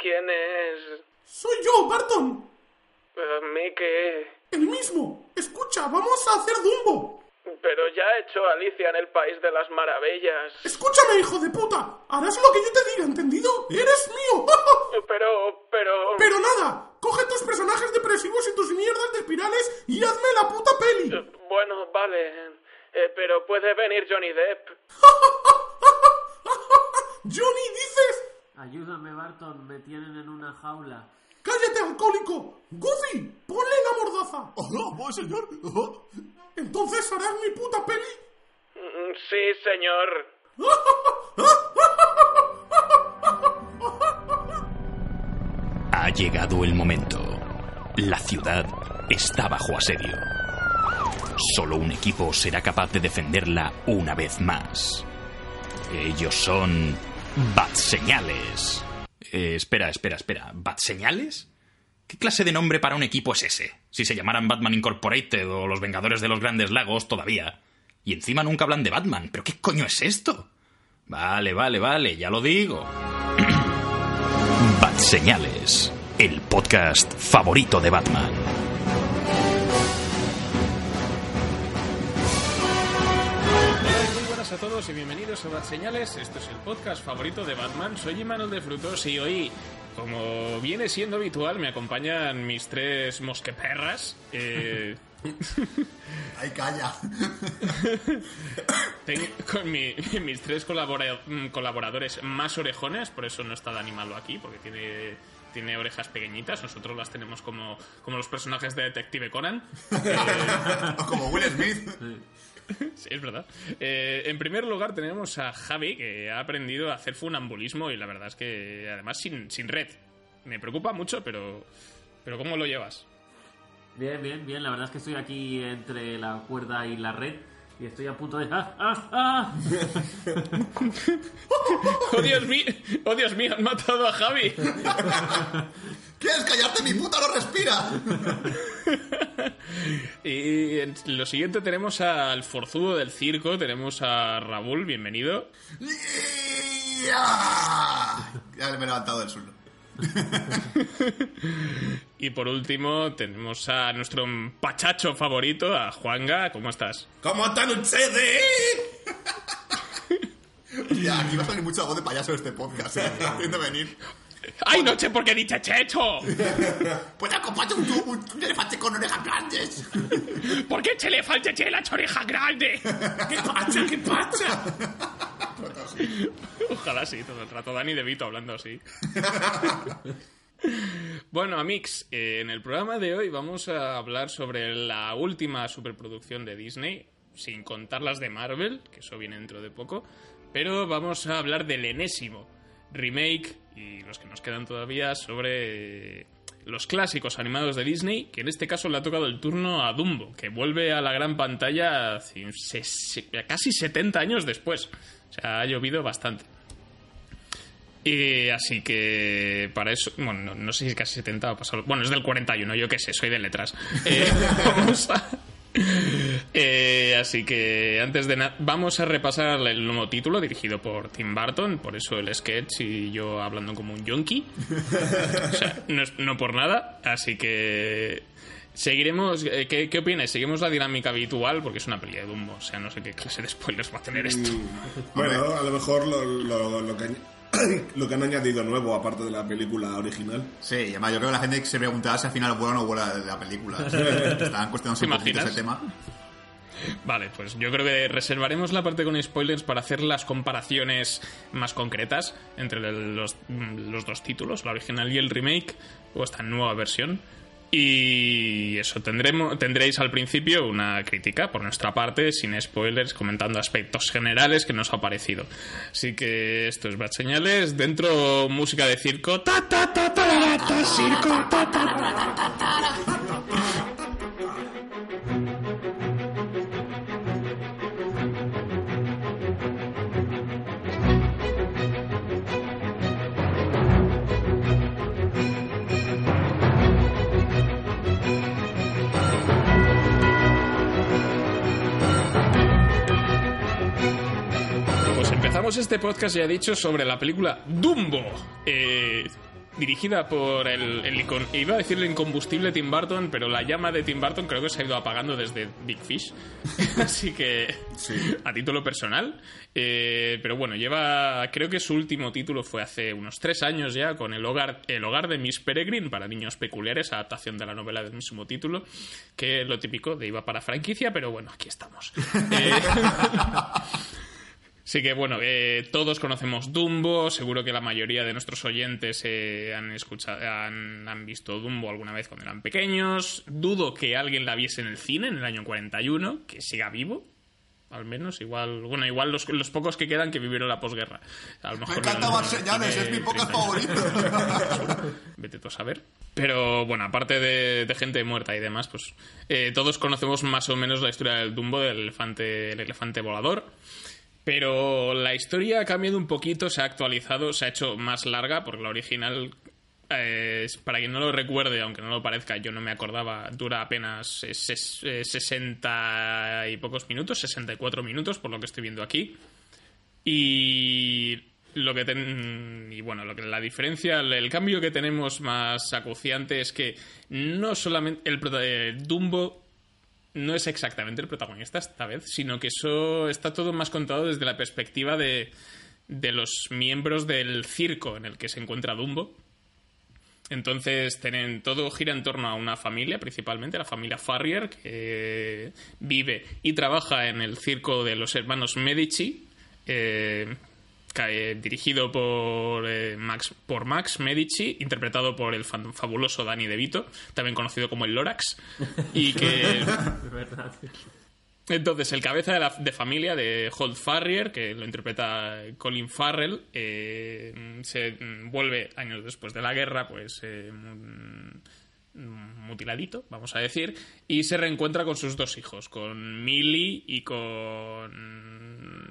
¿Quién es? Soy yo, Barton. ¿A mí qué? El mismo. Escucha, vamos a hacer Dumbo. Pero ya he hecho Alicia en el País de las Maravillas. Escúchame, hijo de puta. Harás lo que yo te diga, ¿entendido? Eres mío. Pero, pero... Pero nada, coge tus personajes depresivos y tus mierdas de espirales y hazme la puta peli. Bueno, vale. Eh, pero puede venir Johnny Depp. Johnny, dices. Ayúdame, Barton, me tienen en una jaula. ¡Cállate, alcohólico! ¡Goofy! ¡Ponle la mordaza! ¡Hola, buen señor! ¿Entonces harás mi puta peli? Mm, Sí, señor. Ha llegado el momento. La ciudad está bajo asedio. Solo un equipo será capaz de defenderla una vez más. Ellos son Bat Señales. Eh, espera, espera, espera. ¿Bat Señales? ¿Qué clase de nombre para un equipo es ese? Si se llamaran Batman Incorporated o los Vengadores de los Grandes Lagos todavía. Y encima nunca hablan de Batman. ¿Pero qué coño es esto? Vale, vale, vale, ya lo digo. Bat Señales, el podcast favorito de Batman. Buenas a todos y bienvenidos a Bat Señales. Esto es el podcast favorito de Batman. Soy Imanol de Frutos y hoy, como viene siendo habitual, me acompañan mis tres mosqueperras. Eh, ¡Ay, calla! ten- con mi- mis tres colabora- mm, colaboradores más orejones, por eso no está Dani Malo aquí, porque tiene, tiene orejas pequeñitas. Nosotros las tenemos como, como los personajes de Detective Conan. O como Will Smith. Sí, es verdad. Eh, en primer lugar tenemos a Javi, que ha aprendido a hacer funambulismo y la verdad es que además sin, sin red. Me preocupa mucho, pero, pero ¿cómo lo llevas? Bien, bien, bien. La verdad es que estoy aquí entre la cuerda y la red y estoy a punto de... ¡Ah, ah, ah! ¡Oh, Dios mío! ¡Oh, Dios mío! ¡Han matado a Javi! ¿Quieres callarte? ¡Mi puta no respira! Y en lo siguiente tenemos al forzudo del circo, tenemos a Raúl, bienvenido. ¡Ya! Ya me he levantado del suelo. Y por último tenemos a nuestro pachacho favorito, a Juanga, ¿cómo estás? ¿Cómo están ustedes? Ya, aquí va a salir mucha voz de payaso este podcast, ¿eh? Haciendo venir. ¡Ay, no sé por qué he dicho checho! Pues acompaña un, un, un elefante con orejas grandes. ¿Por qué che le falta che la oreja grande? ¿Qué pasa? ¿Qué pasa? Ojalá sí, todo el rato Dani De Vito hablando así. Bueno, Amix, eh, en el programa de hoy vamos a hablar sobre la última superproducción de Disney, sin contar las de Marvel, que eso viene dentro de poco, pero vamos a hablar del enésimo remake y los que nos quedan todavía sobre los clásicos animados de Disney, que en este caso le ha tocado el turno a Dumbo, que vuelve a la gran pantalla casi 70 años después. O sea, ha llovido bastante. Y así que para eso, bueno, no, no sé si es casi 70 o pasado. Bueno, es del 41, yo qué sé, soy de letras. Eh, vamos a. Eh, así que antes de nada, vamos a repasar el nuevo título dirigido por Tim Burton, por eso el sketch y yo hablando como un yonki. O sea, no, es- no por nada. Así que seguiremos. eh, ¿qué, ¿Qué opinas? ¿Seguimos la dinámica habitual? Porque es una peli de Dumbo, o sea, no sé qué clase de spoilers va a tener esto. Bueno, a lo mejor lo que, lo que han añadido nuevo, aparte de la película original. Sí, y además yo creo que la gente se preguntaba si al final vuela o no vuela de la película. Estaban cuestionándose ¿Te un poquito ese tema. Vale, pues yo creo que reservaremos la parte con spoilers para hacer las comparaciones más concretas entre los, los dos títulos, la original y el remake, o esta nueva versión. Y eso, tendremos, tendréis al principio una crítica por nuestra parte, sin spoilers, comentando aspectos generales que nos ha parecido. Así que esto es Bad Señales. Dentro, música de circo. Ta, circo. Empezamos este podcast, ya he dicho, sobre la película Dumbo. eh, dirigida por el, el icon- iba a decir el incombustible Tim Burton, pero la llama de Tim Burton creo que se ha ido apagando desde Big Fish. Así que, a título personal. Eh, pero bueno, lleva. Creo que su último título fue hace unos tres años ya, con El hogar, el hogar de Miss Peregrine para niños peculiares, adaptación de la novela del mismo título, que lo típico de iba para franquicia, pero bueno, aquí estamos. Eh, Sí que bueno, eh, todos conocemos Dumbo, seguro que la mayoría de nuestros oyentes eh, han escuchado, han, han visto Dumbo alguna vez cuando eran pequeños. Dudo que alguien la viese en el cine en el año 41, que siga vivo. Al menos, igual, bueno, igual los, los pocos que quedan que vivieron la posguerra. A lo Me encanta en es mi podcast 30 años. favorito. Vete tú a saber. Pero bueno, aparte de, de gente muerta y demás, pues eh, todos conocemos más o menos la historia del Dumbo, del elefante, el elefante volador. Pero la historia ha cambiado un poquito, se ha actualizado, se ha hecho más larga, porque la original, eh, para quien no lo recuerde, aunque no lo parezca, yo no me acordaba, dura apenas eh, ses- eh, 60 y pocos minutos, 64 minutos, por lo que estoy viendo aquí. Y lo que ten- y bueno, lo que la diferencia, el, cambio que tenemos más acuciante es que no solamente el Dumbo no es exactamente el protagonista esta vez, sino que eso está todo más contado desde la perspectiva de, de los miembros del circo en el que se encuentra Dumbo. Entonces, tienen, todo gira en torno a una familia, principalmente la familia Farrier, que vive y trabaja en el circo de los hermanos Medici, eh, dirigido por, eh, Max, por Max Medici, interpretado por el fan- fabuloso Danny DeVito, también conocido como el Lorax, y que entonces, el cabeza de, la, de familia de Holt Farrier, que lo interpreta Colin Farrell, eh, se vuelve años después de la guerra, pues eh, mu- mutiladito, vamos a decir, y se reencuentra con sus dos hijos, con Millie y con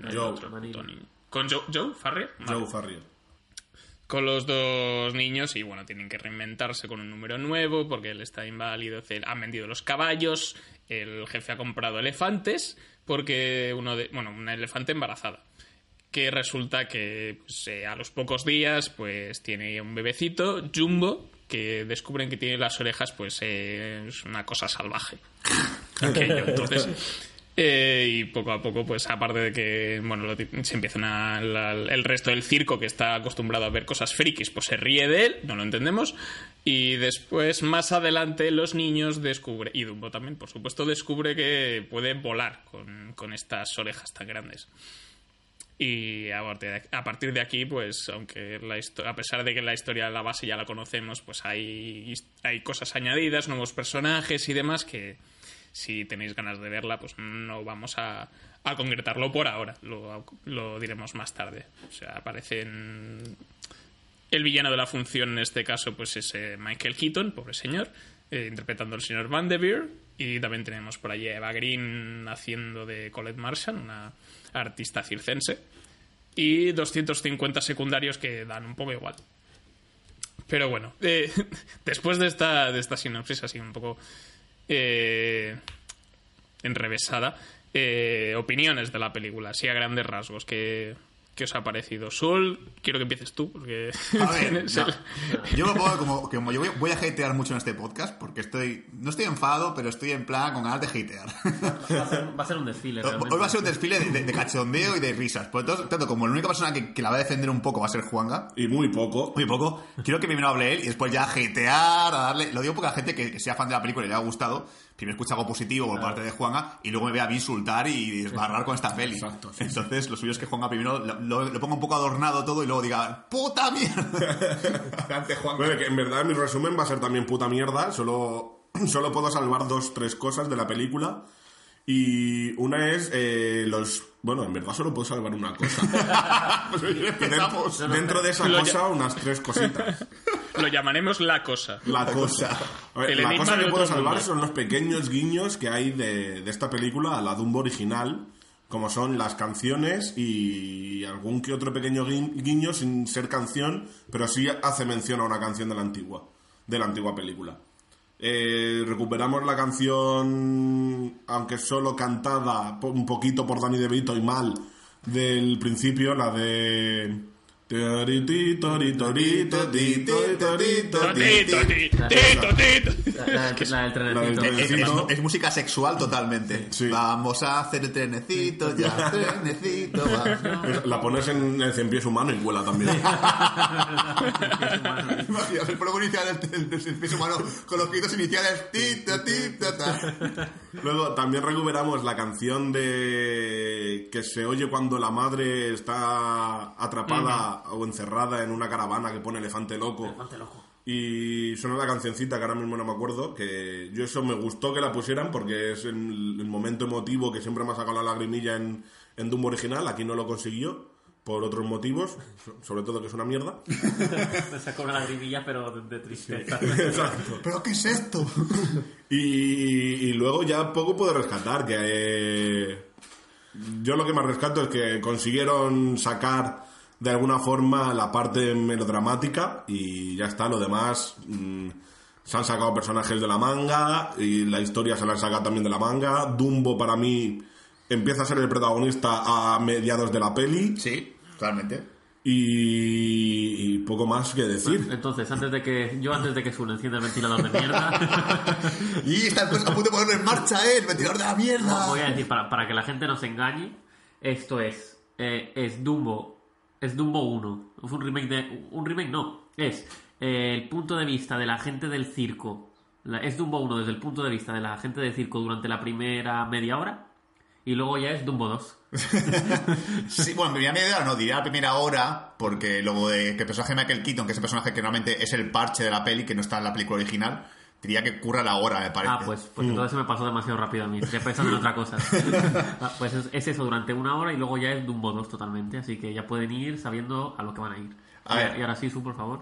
el otro. Tony. Con Joe, Joe Farrier. Vale Joe Farrier. con los dos niños y bueno, tienen que reinventarse con un número nuevo porque él está inválido, han vendido los caballos, el jefe ha comprado elefantes porque uno de, bueno, una elefante embarazada. Que resulta que pues, eh, a los pocos días pues tiene un bebecito, Jumbo, que descubren que tiene las orejas pues eh, es una cosa salvaje. Aquello. Entonces, eh, y poco a poco, pues aparte de que, bueno, se empiezan a, la- el resto del circo que está acostumbrado a ver cosas frikis, pues se ríe de él, no lo entendemos. Y después, más adelante, los niños descubren, y Dumbo también, por supuesto, descubre que puede volar con, con estas orejas tan grandes. Y a partir, de, de aquí, pues, aunque la a pesar de que la historia, la base ya la conocemos, pues hay, hay cosas añadidas, nuevos personajes y demás que, si tenéis ganas de verla, pues no vamos a, a concretarlo por ahora, lo, lo diremos más tarde. O sea, aparecen... El villano de la función en este caso pues es eh, Michael Keaton, pobre señor, eh, interpretando al señor Van de Beer. Y también tenemos por allí a Eva Green haciendo de Colette Marshall, una artista circense. Y 250 secundarios que dan un poco igual. Pero bueno, eh, después de esta, de esta sinopsis así un poco eh, enrevesada, eh, opiniones de la película, así a grandes rasgos, que, que os ha parecido? Sol, quiero que empieces tú, porque A ver, tienes no. el- yo me pongo como, como yo voy, voy a hatear mucho en este podcast porque estoy, no estoy enfadado, pero estoy en plan con ganas de hatear. Va a ser, va a ser un desfile, realmente. Hoy va a ser un desfile de, de- de cachondeo y de risas. Por tanto, tanto, como la única persona que, que la va a defender un poco va a ser Juanga, Y muy poco. muy poco, quiero que primero hable él y después ya hatear, a darle... Lo digo porque a la gente que, que sea fan de la película y le haya gustado, primero escucha algo positivo por parte de Juanga y luego me vea a mí insultar y desbarrar con esta peli. Exacto, sí, Entonces, lo suyo es que Juanga primero lo, lo- lo ponga un poco adornado todo y luego diga ¡Puta mierda! Bueno, que en verdad mi resumen va a ser también puta mierda, solo solo puedo salvar dos, tres cosas de la película. Y una es eh, los... Bueno, en verdad solo puedo salvar una cosa. Pues dentro, dentro de esa cosa, unas tres cositas. Lo llamaremos la cosa. La cosa. A ver, El la enigma cosa de que puedo salvar son los pequeños guiños que hay de, de esta película a la Dumbo original, como son las canciones y algún que otro pequeño gui- guiño sin ser canción, pero sí hace mención a una canción de la antigua, de la antigua película. Eh, recuperamos la canción, aunque solo cantada po- un poquito por Danny DeVito y mal, del principio, la de... Es, música sexual totalmente. Sí. Vamos a hacer el trenecito, ya, trenecito, va. Es- La pones en el cien pies humano y vuela también. El prólogo inicial del, del piso humano con los gritos iniciales. Tito, tito, ta. Luego también recuperamos la canción de que se oye cuando la madre está atrapada o encerrada en una caravana que pone elefante loco. Elefante loco. Y suena la cancioncita que ahora mismo no me acuerdo, que yo eso me gustó que la pusieran porque es el, el momento emotivo que siempre me ha sacado la lagrimilla en, en Dumbo original, aquí no lo consiguió por otros motivos, so- sobre todo que es una mierda. Me sacó una lagrimilla, pero de, de tristeza. Exacto. ¿Pero qué es esto? Y, y luego ya poco puedo rescatar, que eh, yo lo que más rescato es que consiguieron sacar de alguna forma la parte melodramática y ya está, lo demás mm, se han sacado personajes de la manga y la historia se la han sacado también de la manga. Dumbo para mí empieza a ser el protagonista a mediados de la peli Sí, claramente. y, y poco más que decir. Entonces, antes de que yo antes de que Sun encienda el ventilador de mierda, Y está a punto de ponerlo en marcha, ¿eh? El ventilador de la mierda. voy a decir para, para que la gente no se engañe, esto es eh, es Dumbo es Dumbo 1, es un remake de un remake no, es eh, el punto de vista de la gente del circo. La- es Dumbo 1 desde el punto de vista de la gente del circo durante la primera media hora y luego ya es Dumbo 2. Sí, bueno, primera media hora no, diría la primera hora, porque luego de que el personaje de Michael Keaton, que es el personaje que normalmente es el parche de la peli, que no está en la película original, diría que curra la hora, me parece. Ah, pues, pues entonces se me pasó demasiado rápido a mí. Estoy pensando en otra cosa. Ah, pues es, es eso durante una hora y luego ya es Dumbo 2 totalmente. Así que ya pueden ir sabiendo a lo que van a ir. A ver. Y ahora sí, Su, por favor.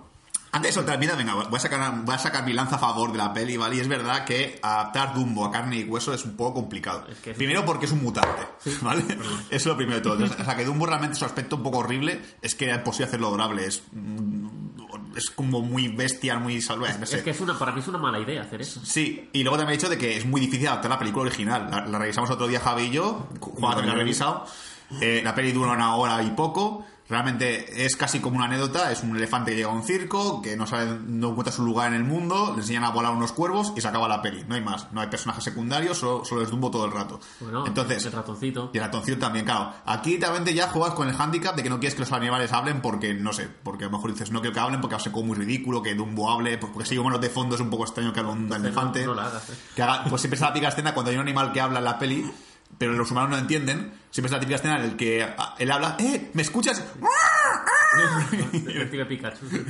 Antes de soltar vida, venga, voy a, sacar, voy a sacar mi lanza a favor de la peli, ¿vale? Y es verdad que adaptar Dumbo a carne y hueso es un poco complicado. Es que es- Primero porque es un mutante, ¿vale? Eso es lo primero de todo. O sea, que Dumbo realmente su aspecto un poco horrible es que era imposible hacerlo adorable. Es, mm, es como muy bestia, muy salvaje, no sé. Es que es una, para mí es una mala idea hacer eso. Sí, y luego también he dicho de que es muy difícil adaptar la película original. La, la revisamos otro día Javi y yo, Juan también la ha revisado. Eh, la peli dura una hora y poco. Realmente es casi como una anécdota. Es un elefante que llega a un circo, que no sabe, no encuentra su lugar en el mundo, le enseñan a volar unos cuervos y se acaba la peli. No hay más. No hay personajes secundarios, solo, solo es Dumbo todo el rato. Bueno, Entonces, el ratoncito. y el ratoncito también, claro. Aquí realmente ya juegas con el handicap de que no quieres que los animales hablen porque, no sé, porque a lo mejor dices no quiero que hablen porque va a ser como muy ridículo que Dumbo hable, porque si humanos de fondo es un poco extraño que hable un elefante. no lo hagas, eh. Que haga, pues siempre es la típica escena cuando hay un animal que habla en la peli, pero los humanos no entienden. Siempre es la típica escena en el que él habla, ¡eh! ¿Me escuchas?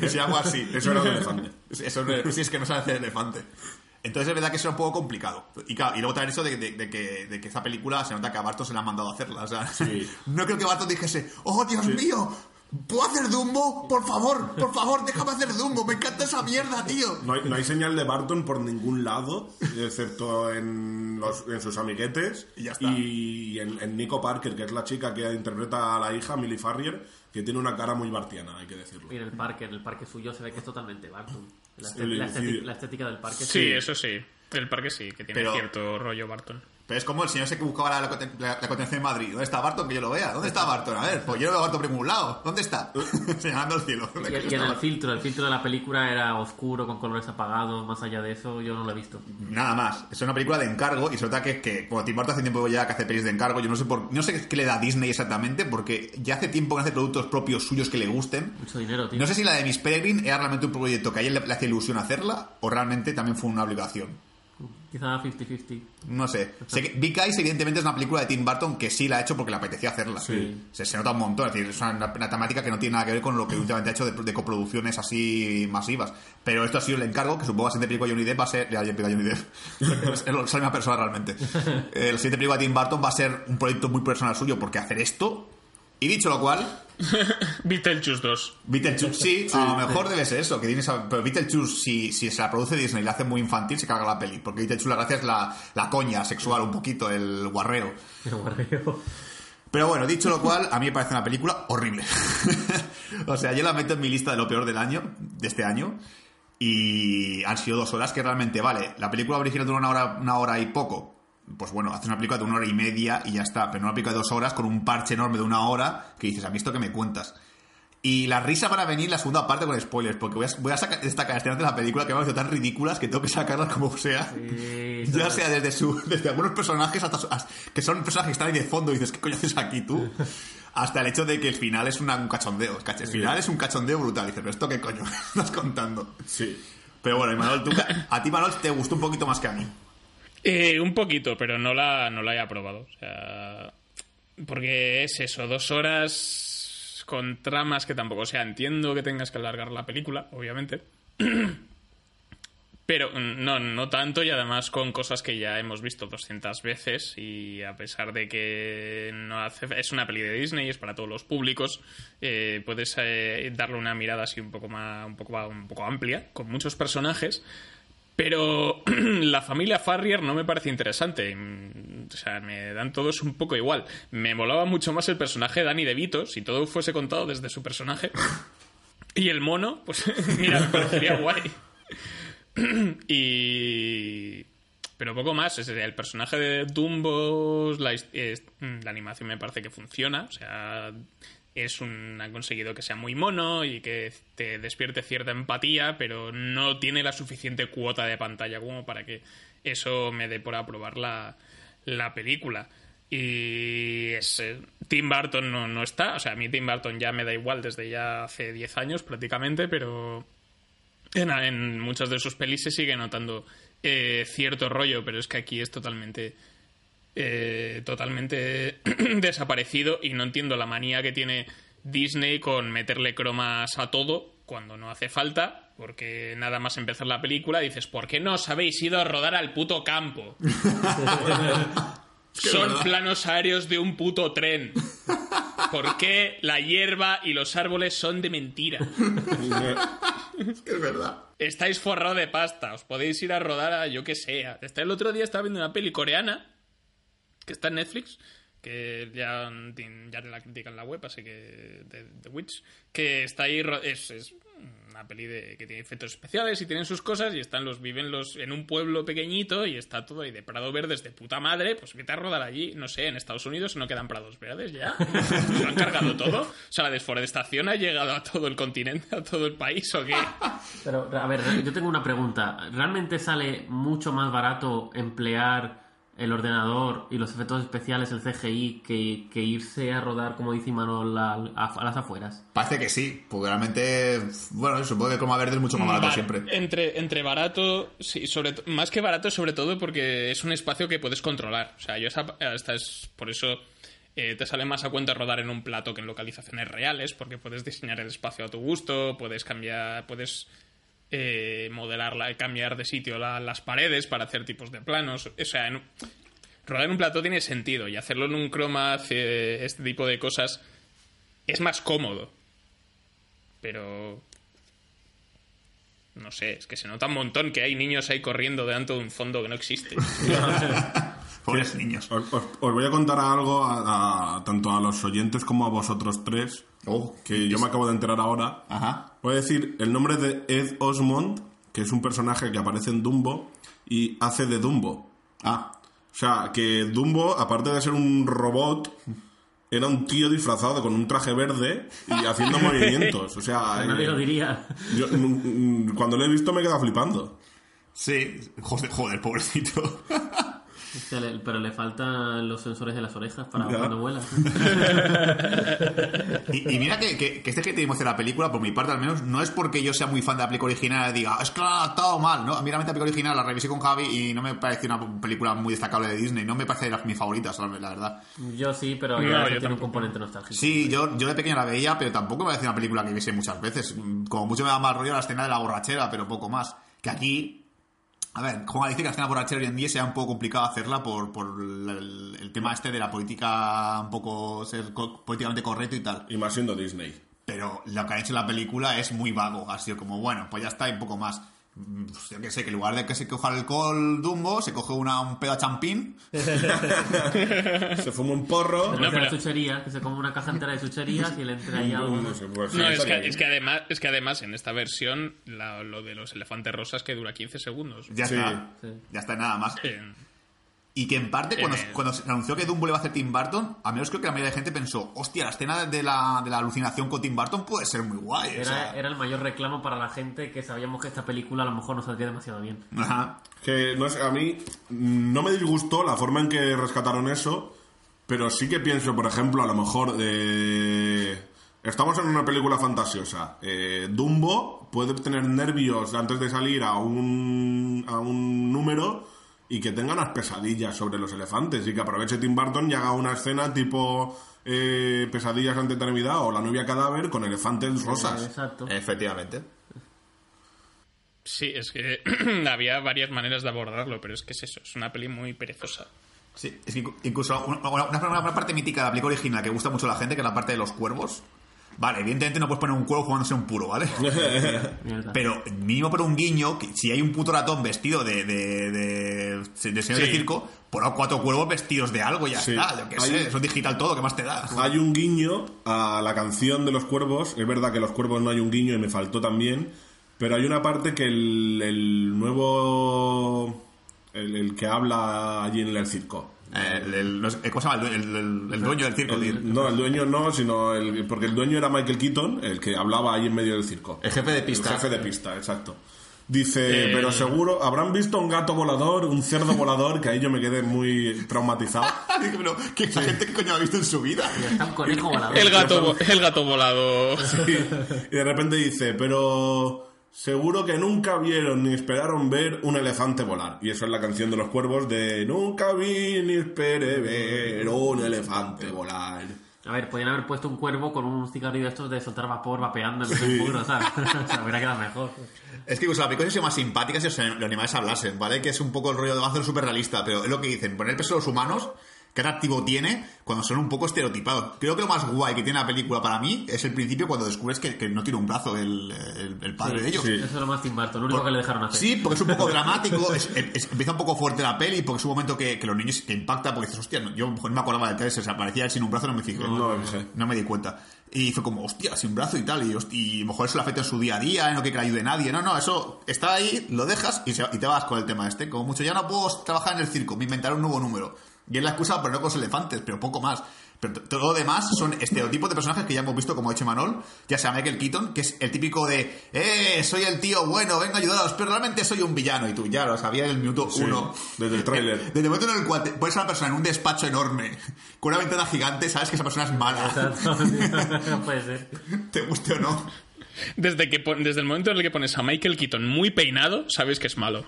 Se llama así. Eso era un elefante. Eso es- sí, es que no sabe hacer elefante. Entonces es verdad que eso es un poco complicado. Y, claro, y luego también eso de, de- de que, de que esta película se nota que a Barton se le han mandado a hacerla. O sea, Sí. no creo que Barton dijese, ¡oh, Dios mío! ¿Puedo hacer Dumbo? Por favor, por favor, déjame hacer Dumbo. Me encanta esa mierda, tío. No hay, no hay señal de Barton por ningún lado, excepto en, los, en sus amiguetes. Y ya está. Y en, en Nico Parker, que es la chica que interpreta a la hija, Millie Farrier, que tiene una cara muy bartiana, hay que decirlo. Y en el parque, en el parque suyo se ve que es totalmente Barton. La, Sí, estet- la sí. estética, la estética del parque Sí, eso sí. El parque sí, que tiene Pero- cierto rollo Barton. Pero es como el señor ese que buscaba la, la, la- la continuación en Madrid. ¿Dónde está Barton? Que yo lo vea. ¿Dónde está Barton? A ver, pues yo no veo a Barton por ningún lado. ¿Dónde está? Señalando al cielo. Y, y en el filtro, el filtro de la película era oscuro, con colores apagados, más allá de eso yo no lo he visto. Nada más. Es una película de encargo y se nota que, que como Tim Burton hace tiempo ya que hace pelis de encargo, yo no sé por, no sé qué le da a Disney exactamente, porque ya hace tiempo que hace productos propios suyos que le gusten. Mucho dinero, tío. No sé si la de Miss Peregrine era realmente un proyecto que a él le, le hacía ilusión hacerla o realmente también fue una obligación. Quizá 50-50. No sé. sé que Big Eyes, evidentemente, es una película de Tim Burton que sí la ha hecho porque le apetecía hacerla. Sí. Se, se nota un montón. Es decir, es una, una temática que no tiene nada que ver con lo que últimamente ha hecho de, de coproducciones así masivas. Pero esto ha sido el encargo, que supongo que la siguiente película de Johnny Depp va a ser. Ya, ya Johnny Depp. es la misma persona realmente. Eh, la siguiente película de Tim Burton va a ser un proyecto muy personal suyo porque hacer esto. Y dicho lo cual, Beetlejuice 2. Beetlejuice, sí, a lo mejor debe ser eso, que tiene esa- pero Beetlejuice, si, si se la produce Disney y la hace muy infantil, se caga la peli, porque Beetlejuice la gracia es la, la coña sexual un poquito, el guarreo. Pero guarreo. Pero bueno, dicho lo cual, a mí me parece una película horrible. o sea, yo la meto en mi lista de lo peor del año, de este año, y han sido dos horas que realmente, vale, la película original dura una hora, una hora y poco. Pues bueno, haces una película de una hora y media y ya está, pero no una película de dos horas con un parche enorme de una hora que dices, ¿a mí esto que me cuentas? Y las risas van a venir en la segunda parte con spoilers, porque voy a, voy a sacar, destacar escenas de la película que me han parecido tan ridículas que tengo que sacarlas como sea. Sí, Ya sea desde su, desde algunos personajes hasta, su- hasta- que son personajes que están ahí de fondo y dices, ¿qué coño haces aquí tú? Hasta el hecho de que el final es una- un cachondeo. Cach- El final es un cachondeo brutal. Dices, ¿pero esto qué coño estás contando? Sí. Pero bueno, y Manuel, tú, a ti, Manuel, te gustó un poquito más que a mí. Eh, un poquito, pero no la, no la he aprobado. O sea, porque es eso, dos horas con tramas que tampoco, o sea, entiendo que tengas que alargar la película, obviamente. Pero mm, no, no tanto y además con cosas que ya hemos visto 200 veces y a pesar de que no hace, es una peli de Disney, es para todos los públicos, eh, puedes eh, darle una mirada así un poco más, un poco, un poco amplia, con muchos personajes. Pero la familia Farrier no me parece interesante. Mm, O sea, me dan todos un poco igual. Me molaba mucho más el personaje de Danny DeVito, si todo fuese contado desde su personaje. Y el mono, pues mira, me parecería guay. y... Pero poco más. El personaje de Dumbo, es- la animación me parece que funciona. O sea, es un, han conseguido que sea muy mono y que te despierte cierta empatía, pero no tiene la suficiente cuota de pantalla como para que eso me dé por aprobar la, la película. Y eh, Tim Burton no, no está, o sea, a mí Tim Burton ya me da igual desde ya hace 10 años prácticamente, pero en, en muchas de sus pelis se sigue notando eh, cierto rollo, pero es que aquí es totalmente eh, totalmente desaparecido y no entiendo la manía que tiene Disney con meterle cromas a todo cuando no hace falta, porque nada más empezar la película dices, ¿por qué no os habéis ido a rodar al puto campo? Son verdad. planos aéreos de un puto tren. ¿Por qué la hierba y los árboles son de mentira? Es verdad. Estáis forrado de pasta, os podéis ir a rodar a yo que sé. Hasta el otro día estaba viendo una peli coreana que está en Netflix, que ya, ya la critican en la web, así que The Witch, que está ahí, es, es una peli de, que tiene efectos especiales y tienen sus cosas y están los viven los en un pueblo pequeñito y está todo ahí de prado verdes de puta madre, pues vete a rodar allí, no sé, en Estados Unidos no quedan prados verdes ya. ¿Lo han cargado todo? O sea, la desforestación ha llegado a todo el continente, a todo el país o qué? Pero, a ver, yo tengo una pregunta. ¿Realmente sale mucho más barato emplear el ordenador y los efectos especiales, el CGI, que, que irse a rodar, como dice Imanol, a, las afueras? Parece que sí, porque realmente, bueno, supongo que Croma Verde es mucho más barato Bar- siempre. Entre, entre barato, sí, sobre más que barato, sobre todo porque es un espacio que puedes controlar. O sea, yo esa, esta es, por eso eh, te sale más a cuenta rodar en un plato que en localizaciones reales, porque puedes diseñar el espacio a tu gusto, puedes cambiar, puedes eh, modelarla, cambiar de sitio la- las paredes para hacer tipos de planos. O sea, en- rodar en un plato tiene sentido y hacerlo en un croma, hace este tipo de cosas, es más cómodo. Pero no sé, es que se nota un montón que hay niños ahí corriendo delante de un fondo que no existe. Pobres niños. Os, os- os voy a contar algo a, a- tanto a los oyentes como a vosotros tres, Oh, que yo me acabo de enterar ahora. Ajá. Voy a decir el nombre de Ed Osmond, que es un personaje que aparece en Dumbo y hace de Dumbo. Ah, O sea, que Dumbo, aparte de ser un robot, era un tío disfrazado con un traje verde y haciendo movimientos. O sea, Nadie eh, lo diría. yo, mm, mm, cuando lo he visto me he quedado flipando. sí. Joder, joder pobrecito. Hostia, le- pero le faltan los sensores de las orejas para Ya. cuando vuela. Y, y mira que, que, que este que de la película, por mi parte al menos, no es porque yo sea muy fan de la película original y diga, es que han adaptado mal, ¿no? A mí realmente la película original la revisé con Javi y no me parece una película muy destacable de Disney, no me parece de las mis favoritas, la la verdad. Yo sí, pero No, yo tiene un componente nostálgico. Sí, yo, yo de pequeño la veía, pero tampoco me parece una película que viese muchas veces. Como mucho me da más rollo la escena de la borrachera, pero poco más. Que aquí, a ver, Juan dice que la escena borrachera hoy en día sea un poco complicado hacerla por, por el, el tema este de la política, un poco ser co- políticamente correcto y tal. Y más siendo Disney. Pero lo que han hecho la película es muy vago. Ha sido como, bueno, pues ya está y un poco más. Pues yo qué sé, que en lugar de que se coja el alcohol Dumbo, se coge una, un pedo a champín. Se fuma un porro. No, pero- chucherías, que se come una caja entera de chucherías y le entra ahí algo. No sé, pues, No, sí, es que, es que además, es que además en esta versión la- lo de los elefantes rosas que dura 15 segundos. Ya Sí. está. Sí. Ya está, nada más. Y que en parte, cuando, Eh. cuando se anunció que Dumbo le iba a hacer Tim Burton, a menos creo que la mayoría de gente pensó, hostia, la escena de la, de la alucinación con Tim Burton puede ser muy guay. o Era, sea. era el mayor reclamo para la gente que sabíamos que esta película a lo mejor no saldría demasiado bien. Ajá. Que no sé, a mí no me disgustó la forma en que rescataron eso, pero sí que pienso, por ejemplo, a lo mejor eh, estamos en una película fantasiosa. Eh, Dumbo puede tener nervios antes de salir a un, a un número y que tenga unas pesadillas sobre los elefantes y que aproveche Tim Burton y haga una escena tipo eh, pesadillas ante Navidad o la novia cadáver con elefantes rosas. Exacto. Efectivamente. sí, es que había varias maneras de abordarlo, pero es que es eso, es una peli muy perezosa. Sí, es que incluso una, una- una parte mítica de la película original que gusta mucho a la gente, que es la parte de los cuervos. Vale, evidentemente no puedes poner un cuervo jugándose un puro, ¿vale? Pero mínimo por un guiño, que si hay un puto ratón vestido de, de, de, de señor de circo, pon a cuatro cuervos vestidos de algo y ya Sí. está. Yo qué sé, eso es digital todo, ¿qué más te da? Hay un guiño a la canción de los cuervos. Es verdad que los cuervos no hay un guiño y me faltó también. Pero hay una parte que el, el nuevo. El, el que habla allí en el circo. Eh, el, el- no sé, ¿Cómo se llama? El, el- el- el dueño del circo. no, el dueño no, sino. El, porque el dueño era Michael Keaton, el que hablaba ahí en medio del circo. El jefe de pista. El jefe de pista, exacto. Dice, Eh, pero seguro, ¿habrán visto un gato volador, un cerdo volador? Que ahí yo me quedé muy traumatizado. Dije, pero, ¿qué gente que coño ha visto en su vida? Está un conejo volador. El gato, el gato volado. Y de repente dice, pero seguro que nunca vieron ni esperaron ver un elefante volar. Y eso es la canción de los cuervos de Nunca vi ni esperé ver un elefante volar. A ver, podrían haber puesto un cuervo con un cigarrillo de estos de soltar vapor vapeando en el muro, ¿sabes? o sea, hubiera quedado mejor. Es que incluso la película es más simpática si los animales hablasen, ¿vale? Que es un poco el rollo de hacer súper realista, pero es lo que dicen, poner peso de los humanos, qué atractivo tiene cuando son un poco estereotipados. Creo que lo más guay que tiene la película para mí es el principio cuando descubres que, que no tiene un brazo el, el- el padre de ellos. sí. Eso es lo más Tim Burton, lo único que le dejaron hacer. Sí, porque es un poco dramático, es- es- empieza un poco fuerte la peli, porque es un momento que, que los niños te impacta, porque dices, hostia, no- yo lo no me acordaba de tres, o sea, aparecía él sin un brazo, no me fijé. No me fijé. No me di cuenta. Y fue como, hostia, sin brazo y tal. Y, y a lo mejor eso le afecta en su día a día, en no quiere que le ayude nadie. No, no, eso está ahí, lo dejas y, se- y te vas con el tema este. Como mucho, ya no puedo trabajar en el circo, me inventaré un nuevo número. Y es la excusa para no con los elefantes, pero poco más. Pero todo lo demás son estereotipos de personajes que ya hemos visto, como ha hecho Manol, ya sea Michael Keaton, que es el típico de, eh, soy el tío bueno, venga a ayudaros, pero realmente soy un villano. Y tú ya lo sabías en el minuto Sí, uno. desde el tráiler. Desde el momento en el cual pones a una persona en un despacho enorme, con una ventana gigante, sabes que esa persona es mala. Exacto. no puede ser. te guste o no. Desde, que desde el momento en el que pones a Michael Keaton muy peinado, sabes que es malo.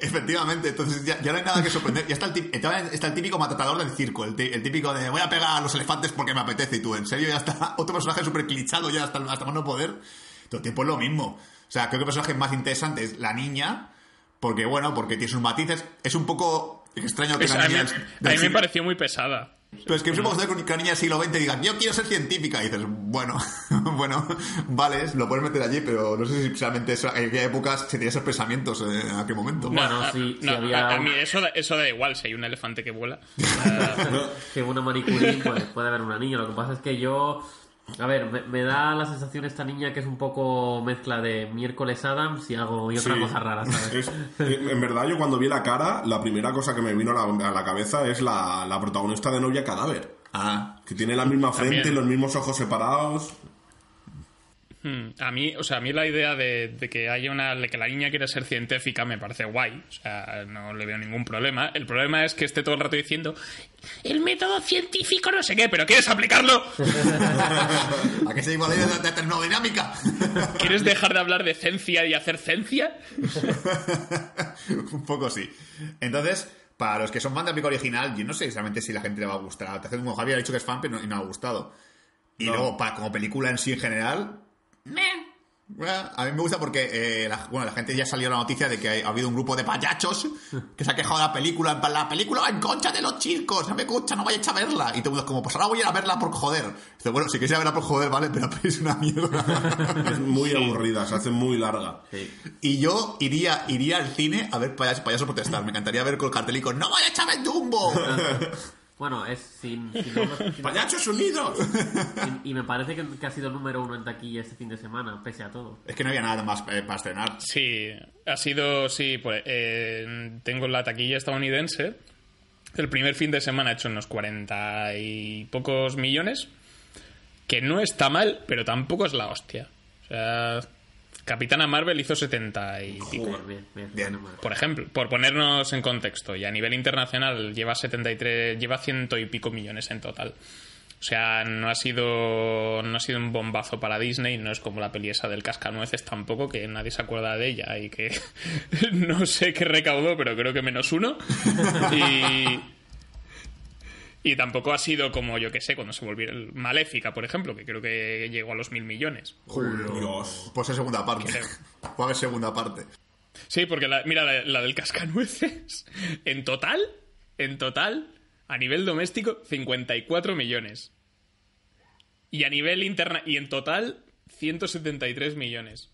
Efectivamente, entonces ya, ya no hay nada que sorprender. Ya está el, tip- está el típico matador del circo, el, típico de voy a pegar a los elefantes porque me apetece y tú, en serio, ya está otro personaje súper clichado ya hasta, hasta más no poder. Todo el tiempo es lo mismo. O sea, creo que el personaje más interesante es la niña, porque bueno, porque tiene sus matices. Es un poco extraño que Es- la a mí, niña... a mí me pareció muy pesada. Pero es que es un poco extraño que una niña del siglo XX diga, yo quiero ser científica. Y dices, bueno, bueno, vale, lo puedes meter allí, pero no sé si realmente eso, en aquella época se tenía esos pensamientos eh, en aquel momento. Bueno, a, sí, sí había a- mí eso da, eso da igual si hay un elefante que vuela. que una Marie Curie pues, puede haber una niña. Lo que pasa es que yo. A ver, me, me da la sensación esta niña que es un poco mezcla de miércoles Adams y algo y otra Sí. cosa rara, ¿sabes? Es- eh, en verdad, yo cuando vi la cara, la primera cosa que me vino a la, a la cabeza es la, la protagonista de Novia Cadáver. Ah, Que tiene la misma frente, También. los mismos ojos separados. Hmm, A mí, o sea, a mí la idea de, de que haya una, de que la niña quiera ser científica me parece guay. O sea, no le veo ningún problema. El problema es que esté todo el rato diciendo el método científico no sé qué, pero ¿quieres aplicarlo? ¿A qué se igual de, de termodinámica? ¿Quieres dejar de hablar de ciencia y hacer ciencia? Un poco sí. Entonces, para los que son fan de la película original, yo no sé exactamente si la gente le va a gustar. Te hace como Javier ha dicho que es fan, pero no, y no ha gustado. Y No. luego, para, como película en sí en general, meh. Bueno, a mí me gusta porque eh, la, bueno, la gente ya salió la noticia de que ha habido un grupo de payachos que se ha quejado de la película. En plan, la película va en contra de los chicos, no me escucha, no vayáis a verla. Y todo el mundo es como, pues ahora voy a ir a verla por joder. Dice, bueno, si ir a verla por joder, vale, pero es una mierda. Es muy aburrida, se hace muy larga. Sí. Y yo iría, iría al cine a ver payasos, payasos protestar. Me encantaría ver con el cartel y con ¡No vaya a el Dumbo! Bueno, es sin... sin nombre- sin- ¡Payachos unidos! y, y me parece que, que ha sido número uno en taquilla este fin de semana, pese a todo. es que no había nada más eh, para estrenar. Sí, ha sido, sí, pues, eh, tengo la taquilla estadounidense. El primer fin de semana ha hecho unos 40 y pocos millones, que no está mal, pero tampoco es la hostia. O sea, Capitana Marvel hizo 70 y pico. Bien, bien, bien. Por ejemplo, por ponernos en contexto, y a nivel internacional lleva 73, lleva ciento y pico millones en total. O sea, no ha sido no ha sido un bombazo para Disney, no es como la peli esa del cascanueces tampoco, que nadie se acuerda de ella y que no sé qué recaudó, pero creo que menos uno. Y, y tampoco ha sido como, yo que sé, cuando se volvió el Maléfica, por ejemplo, que creo que llegó a los mil millones. Dios. Pues es segunda parte. Va a haber segunda parte. Sí, porque la, mira, la, la del cascanueces, en total, en total, a nivel doméstico, 54 millones. Y a nivel interna, y en total, 173 millones.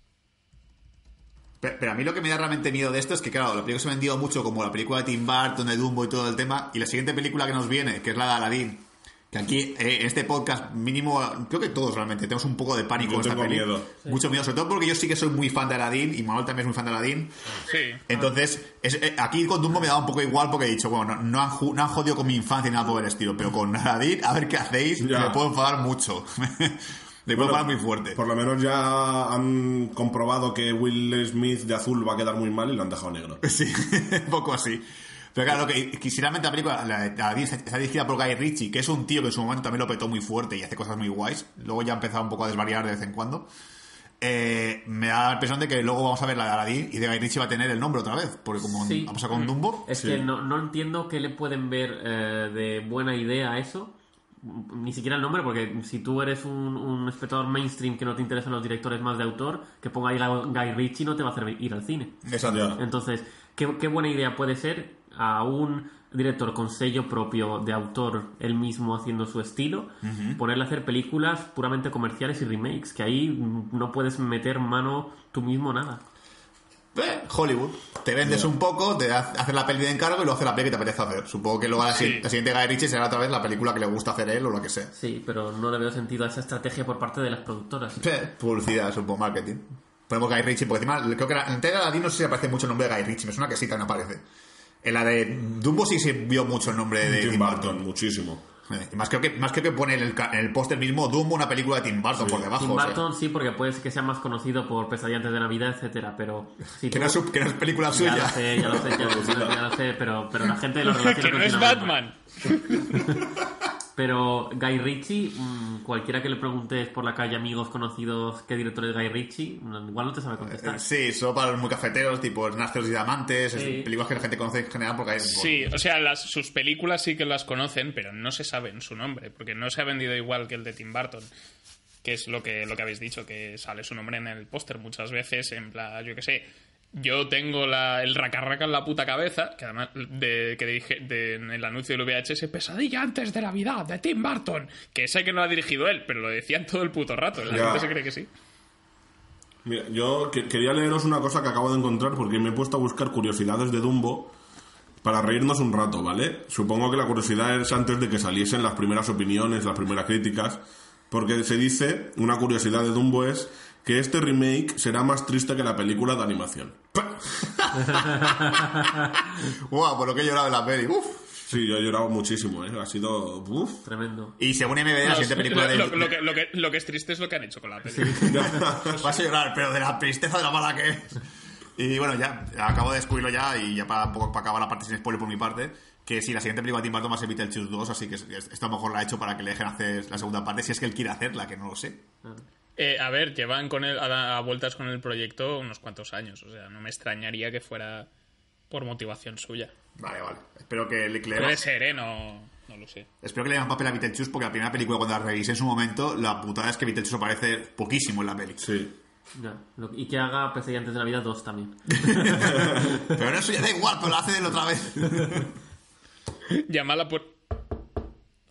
Pero, pero a mí lo que me da realmente miedo de esto es que, claro, la película se ha vendido mucho como la película de Tim Burton, de Dumbo y todo el tema. Y la siguiente película que nos viene, que es la de Aladdin, que aquí eh, en este podcast mínimo, creo que todos realmente tenemos un poco de pánico Yo con esta tengo miedo. Mucho miedo, sobre todo porque yo sí que soy muy fan de Aladdin y Manuel también es muy fan de Aladdin. Sí. Entonces, es- eh, aquí con Dumbo me da un poco igual porque he dicho, bueno, no, no han, no han jodido con mi infancia ni nada por el estilo, pero con Aladdin, a ver qué hacéis, Ya. me puedo enfadar mucho. puedo Bueno, muy fuerte. Por lo menos ya han comprobado que Will Smith de azul va a quedar muy mal y lo han dejado negro. Sí, un poco así. Pero claro, que quisieramente la película la, la, está dirigida por Guy Ritchie, que es un tío que en su momento también lo petó muy fuerte y hace cosas muy guays. Luego ya ha empezado un poco a desvariar de vez en cuando. Eh, me da la impresión de que luego vamos a ver la de Aladdin y de Guy Ritchie va a tener el nombre otra vez, porque como Sí. ha pasado con Dumbo. Es que no, no entiendo qué le pueden ver eh, de buena idea a eso. Ni siquiera el nombre, porque si tú eres un, un espectador mainstream que no te interesan los directores más de autor, que ponga ahí la Guy Ritchie no te va a hacer ir al cine. Exacto. Entonces, ¿qué, qué buena idea puede ser a un director con sello propio de autor, él mismo haciendo su estilo, ponerle a hacer películas puramente comerciales y remakes, que ahí no puedes meter mano tú mismo nada. Eh, Hollywood. Te vendes un poco, te ha- haces la peli de encargo y luego haces la peli que te apetece hacer. Supongo que luego la, Sí. si- la siguiente Guy Ritchie será otra vez la película que le gusta hacer él o lo que sea. Sí, pero no le veo sentido a esa estrategia por parte de las productoras. Publicidad, supongo, marketing. Ponemos Guy Ritchie, porque encima creo que la, en la Aladdin no sé si aparece mucho el nombre de Guy Ritchie, me suena que sí también aparece. En la de Dumbo sí se vio mucho el nombre de Tim Burton, muchísimo. Y más creo que más creo que pone en el, ca- en el póster mismo Dumbo una película de Tim Burton por debajo. Tim o sea, Burton sí, porque puede ser que sea más conocido por Pesadilla antes de Navidad, etcétera, pero si que, tú- no es, que no es película ya suya. lo sé, ya lo sé, ya lo sé, ya lo sé, pero, pero la gente lo relaciona que no es Burton. Batman. Pero Guy Ritchie, mm, cualquiera que le preguntes por la calle amigos conocidos qué director es Guy Ritchie, mm, igual no te sabe contestar. Eh, Sí, solo para los muy cafeteros, tipo Nastros y Diamantes, películas que la gente conoce en general porque hay... Sí, o sea, las, sus películas sí que las conocen, pero no se saben su nombre, porque no se ha vendido igual que el de Tim Burton, que es lo que, lo que habéis dicho, que sale su nombre en el póster muchas veces, en plan, yo qué sé. Yo tengo la, el racarraca en la puta cabeza, que además de, que dije de- en el anuncio del VHS, Pesadilla antes de Navidad, de Tim Burton, que sé que no lo ha dirigido él, pero lo decían todo el puto rato, la Ya. gente se cree que sí. Mira, yo que- quería leeros una cosa que acabo de encontrar porque me he puesto a buscar curiosidades de Dumbo para reírnos un rato, ¿vale? Supongo que la curiosidad es antes de que saliesen las primeras opiniones, las primeras críticas, porque se dice, una curiosidad de Dumbo es que este remake será más triste que la película de animación. Guau, por lo que he llorado en la peli. Uf, Sí, yo he llorado muchísimo, ¿eh? Ha sido... Uf. Tremendo. Y según MBD, la siguiente película de... lo, lo que, lo, que, lo que es triste es lo que han hecho con la peli. Vas a llorar, pero de la tristeza de la mala que es. Y bueno, ya acabo de descubrirlo ya y ya para, poco- para acabar la parte sin spoiler por mi parte, que sí, la siguiente película de Tim Burton va a ser Beetlejuice 2, así que es- es- esto a lo mejor la ha hecho para que le dejen hacer la segunda parte, si es que él quiere hacerla, que no lo sé. Eh, a ver, llevan con el, a, a vueltas con el proyecto unos cuantos años. O sea, no me extrañaría que fuera por motivación suya. Vale, vale. Espero que le, Puede ser, ¿eh? No, no lo sé. espero que le den papel a Beetlejuice porque la primera película cuando la revisé en su momento, la putada es que Beetlejuice aparece poquísimo en la peli. Sí. Ya, lo- y que haga antes de la vida 2 también. Pero no, eso ya da igual, pero lo hace él otra vez. Llámala por...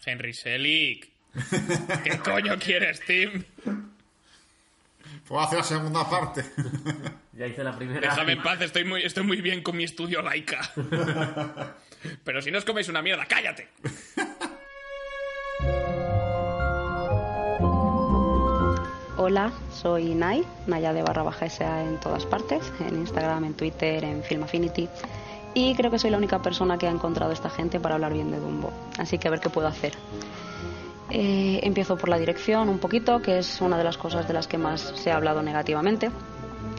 Henry Selick. ¿Qué coño quieres, Tim? Puedo hacer la segunda parte. Ya hice la primera. Déjame en paz, estoy muy, estoy muy bien con mi estudio laica. Pero si no os coméis una mierda, cállate. Hola, soy Nay, Naya de barra baja SA en todas partes, en Instagram, en Twitter, en Film Affinity. Y creo que soy la única persona que ha encontrado a esta gente para hablar bien de Dumbo. Así que a ver qué puedo hacer. Eh, empiezo por la dirección un poquito, que es una de las cosas de las que más se ha hablado negativamente.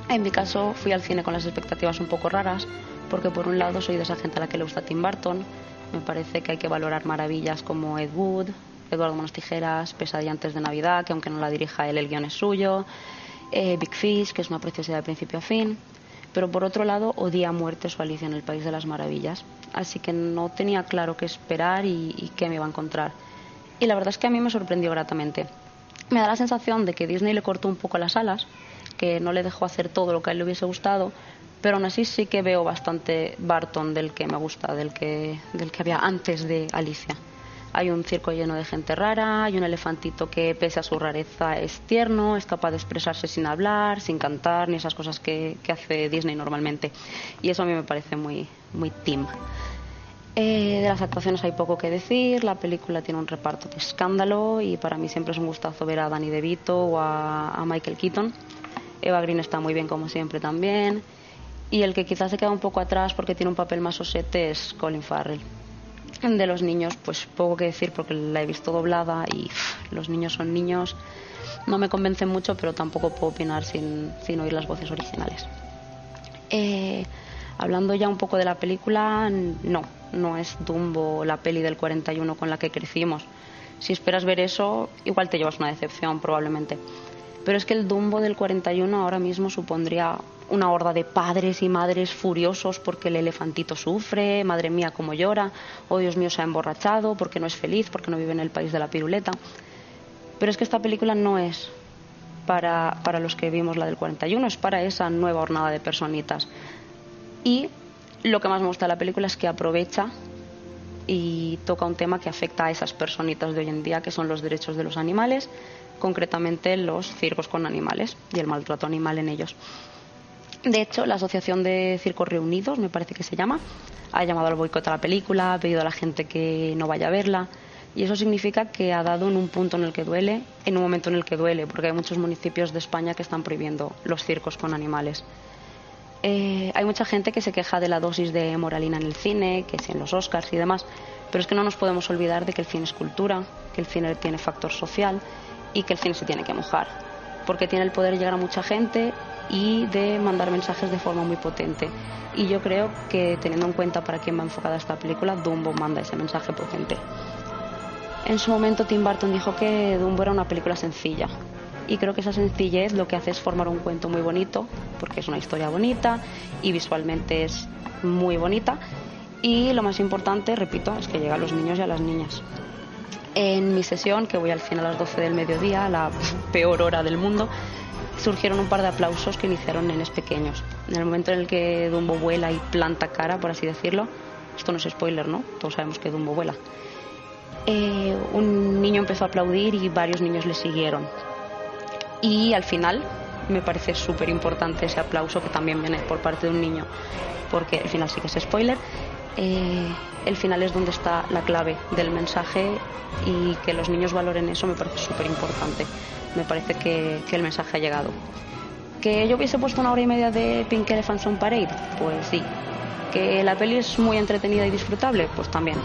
En mi caso fui al cine con las expectativas un poco raras, porque por un lado soy de esa gente a la que le gusta Tim Burton, me parece que hay que valorar maravillas como Ed Wood, Eduardo Manos Tijeras, Pesadilla antes de Navidad, que aunque no la dirija él, el guion es suyo, eh, Big Fish, que es una preciosidad de principio a fin, pero por otro lado odia a muerte su Alicia en el País de las Maravillas, así que no tenía claro qué esperar y, y qué me iba a encontrar. Y la verdad es que a mí me sorprendió gratamente. Me da la sensación de que Disney le cortó un poco las alas, que no le dejó hacer todo lo que a él le hubiese gustado, pero aún así sí que veo bastante Barton del que me gusta, del que, del que había antes de Alicia. Hay un circo lleno de gente rara, hay un elefantito que pese a su rareza es tierno, es capaz de expresarse sin hablar, sin cantar, ni esas cosas que, que hace Disney normalmente. Y eso a mí me parece muy, muy Tim. Eh, de las actuaciones hay poco que decir, la película tiene un reparto de escándalo y para mí siempre es un gustazo ver a Danny DeVito o a, Michael Keaton. Eva Green está muy bien como siempre también. Y el que quizás se queda un poco atrás porque tiene un papel más osete es Colin Farrell. De los niños, pues poco que decir porque la he visto doblada y los niños son niños. No me convencen mucho, pero tampoco puedo opinar sin, sin oír las voces originales. Eh, hablando ya un poco de la película, no, no es Dumbo la peli del 41 con la que crecimos. Si esperas ver eso, igual te llevas una decepción probablemente. Pero es que el Dumbo del 41 ahora mismo supondría una horda de padres y madres furiosos porque el elefantito sufre, madre mía cómo llora, oh Dios mío se ha emborrachado, porque no es feliz, porque no vive en el país de la piruleta. Pero es que esta película no es para, para los que vimos la del 41, es para esa nueva hornada de personitas. Y lo que más me gusta de la película es que aprovecha y toca un tema que afecta a esas personitas de hoy en día, que son los derechos de los animales, concretamente los circos con animales y el maltrato animal en ellos. De hecho, la Asociación de Circos Reunidos, me parece que se llama, ha llamado al boicot a la película, ha pedido a la gente que no vaya a verla. Y eso significa que ha dado en un punto en el que duele, en un momento en el que duele, porque hay muchos municipios de España que están prohibiendo los circos con animales. Eh, hay mucha gente que se queja de la dosis de moralina en el cine, que es en los Oscars y demás, pero es que no nos podemos olvidar de que el cine es cultura, que el cine tiene factor social y que el cine se tiene que mojar, porque tiene el poder de llegar a mucha gente y de mandar mensajes de forma muy potente. Y yo creo que teniendo en cuenta para quién va enfocada esta película, Dumbo manda ese mensaje potente. En su momento Tim Burton dijo que Dumbo era una película sencilla. Y creo que esa sencillez lo que hace es formar un cuento muy bonito, porque es una historia bonita y visualmente es muy bonita. Y lo más importante, repito, es que llega a los niños y a las niñas. En mi sesión, que voy al cine a las 12 del mediodía, la peor hora del mundo, surgieron un par de aplausos que iniciaron nenes pequeños. En el momento en el que Dumbo vuela y planta cara, por así decirlo, esto no es spoiler, ¿no? Todos sabemos que Dumbo vuela. Eh, un niño empezó a aplaudir y varios niños le siguieron. Y al final me parece súper importante ese aplauso que también viene por parte de un niño, porque el final sí que es spoiler. Eh, el final es donde está la clave del mensaje y que los niños valoren eso me parece súper importante. Me parece que, que el mensaje ha llegado. ¿Que yo hubiese puesto una hora y media de Pink Elephants on Parade? Pues sí. ¿Que la peli es muy entretenida y disfrutable? Pues también.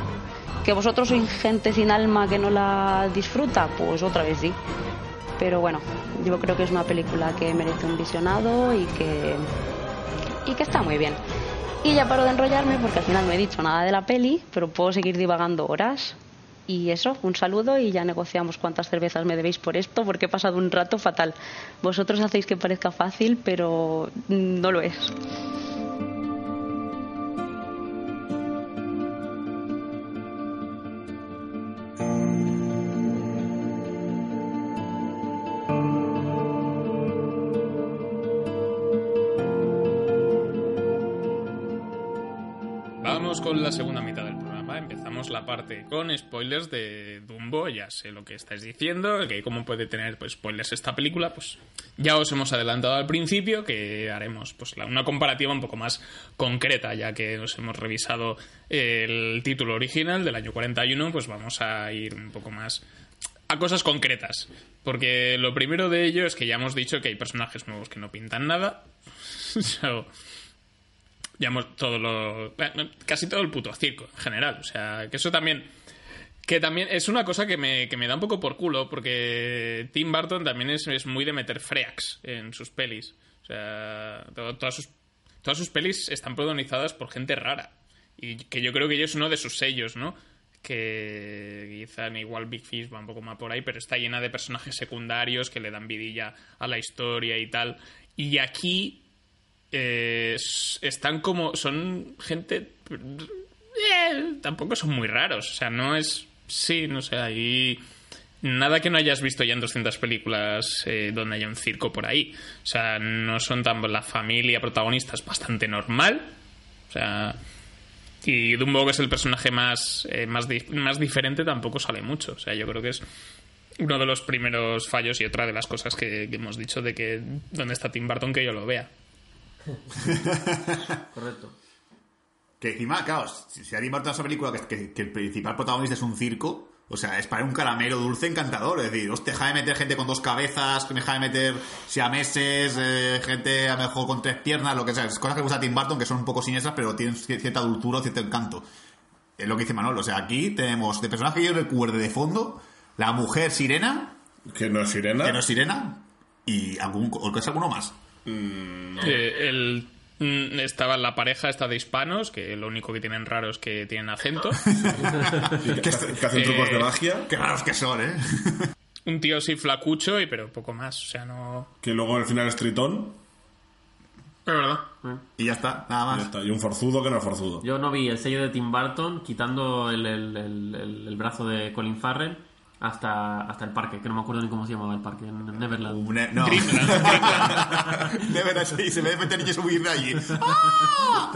¿Que vosotros sois gente sin alma que no la disfruta? Pues otra vez sí. Pero bueno, yo creo que es una película que merece un visionado y que, y que está muy bien. Y ya paro de enrollarme porque al final no he dicho nada de la peli, pero puedo seguir divagando horas. Y eso, un saludo y ya negociamos cuántas cervezas me debéis por esto porque he pasado un rato fatal. Vosotros hacéis que parezca fácil, pero no lo es. Con la segunda mitad del programa. Empezamos la parte con spoilers de Dumbo. Ya sé lo que estáis diciendo, que cómo puede tener pues, spoilers esta película. Pues ya os hemos adelantado al principio que haremos pues, una comparativa un poco más concreta, ya que nos hemos revisado el título original del año 41. Pues vamos a ir un poco más a cosas concretas. Porque lo primero de ello es que ya hemos dicho que hay personajes nuevos que no pintan nada. So, ya hemos todo lo casi todo el puto circo en general. O sea que eso también que también es una cosa que me, que me da un poco por culo porque Tim Burton también es, es muy de meter freaks en sus pelis. O sea to- todas sus todas sus pelis están protagonizadas por gente rara. Y que yo creo que ellos es uno de sus sellos no que quizá igual Big Fish va un poco más por ahí pero está llena de personajes secundarios que le dan vidilla a la historia y tal. Y aquí eh, están como. Son gente. eh, tampoco son muy raros. O sea, no es. Sí, no sé, ahí. Nada que no hayas visto ya en 200 películas eh, donde haya un circo por ahí. O sea, no son tan. La familia protagonista es bastante normal. O sea. Y Dumbo, que es el personaje más, eh, más, más diferente, tampoco sale mucho. O sea, yo creo que es uno de los primeros fallos y otra de las cosas que, que hemos dicho de que dónde está Tim Burton que yo lo vea. Correcto. Que encima, claro, si, si a Tim Burton esa película que, que- que el principal protagonista es un circo, o sea, es para un caramelo dulce encantador. Es decir, hostia, deja de meter gente con dos cabezas, deja de meter siameses, eh, gente a lo mejor con tres piernas, lo que sea. Es cosas que gusta a Tim Burton que son un poco siniestras, pero tienen ci- cierta dulzura, cierto encanto. Es lo que dice Manuel. O sea, aquí tenemos de personaje que yo recuerde de fondo, la mujer sirena, Que no es sirena. que no es sirena, y algún, o que es alguno más. Eh, el, mm, estaba la pareja esta de hispanos, que lo único que tienen raro es que tienen acento. que, que hacen trucos Eh, de magia. Qué raros que son, ¿eh? Un tío así flacucho, y pero poco más. O sea, no. Que luego al final es tritón. Es verdad. y ya está, nada Y, ya más. está. y un forzudo que no es forzudo. Yo no vi el sello de Tim Burton quitando el, el- el- el- el brazo de Colin Farrell hasta, hasta el parque, que no me acuerdo ni cómo se llamaba el parque, en Neverland. Un- no. Dreamland, Dreamland. Sí, se ve meter niños huir de allí. ¡Ah!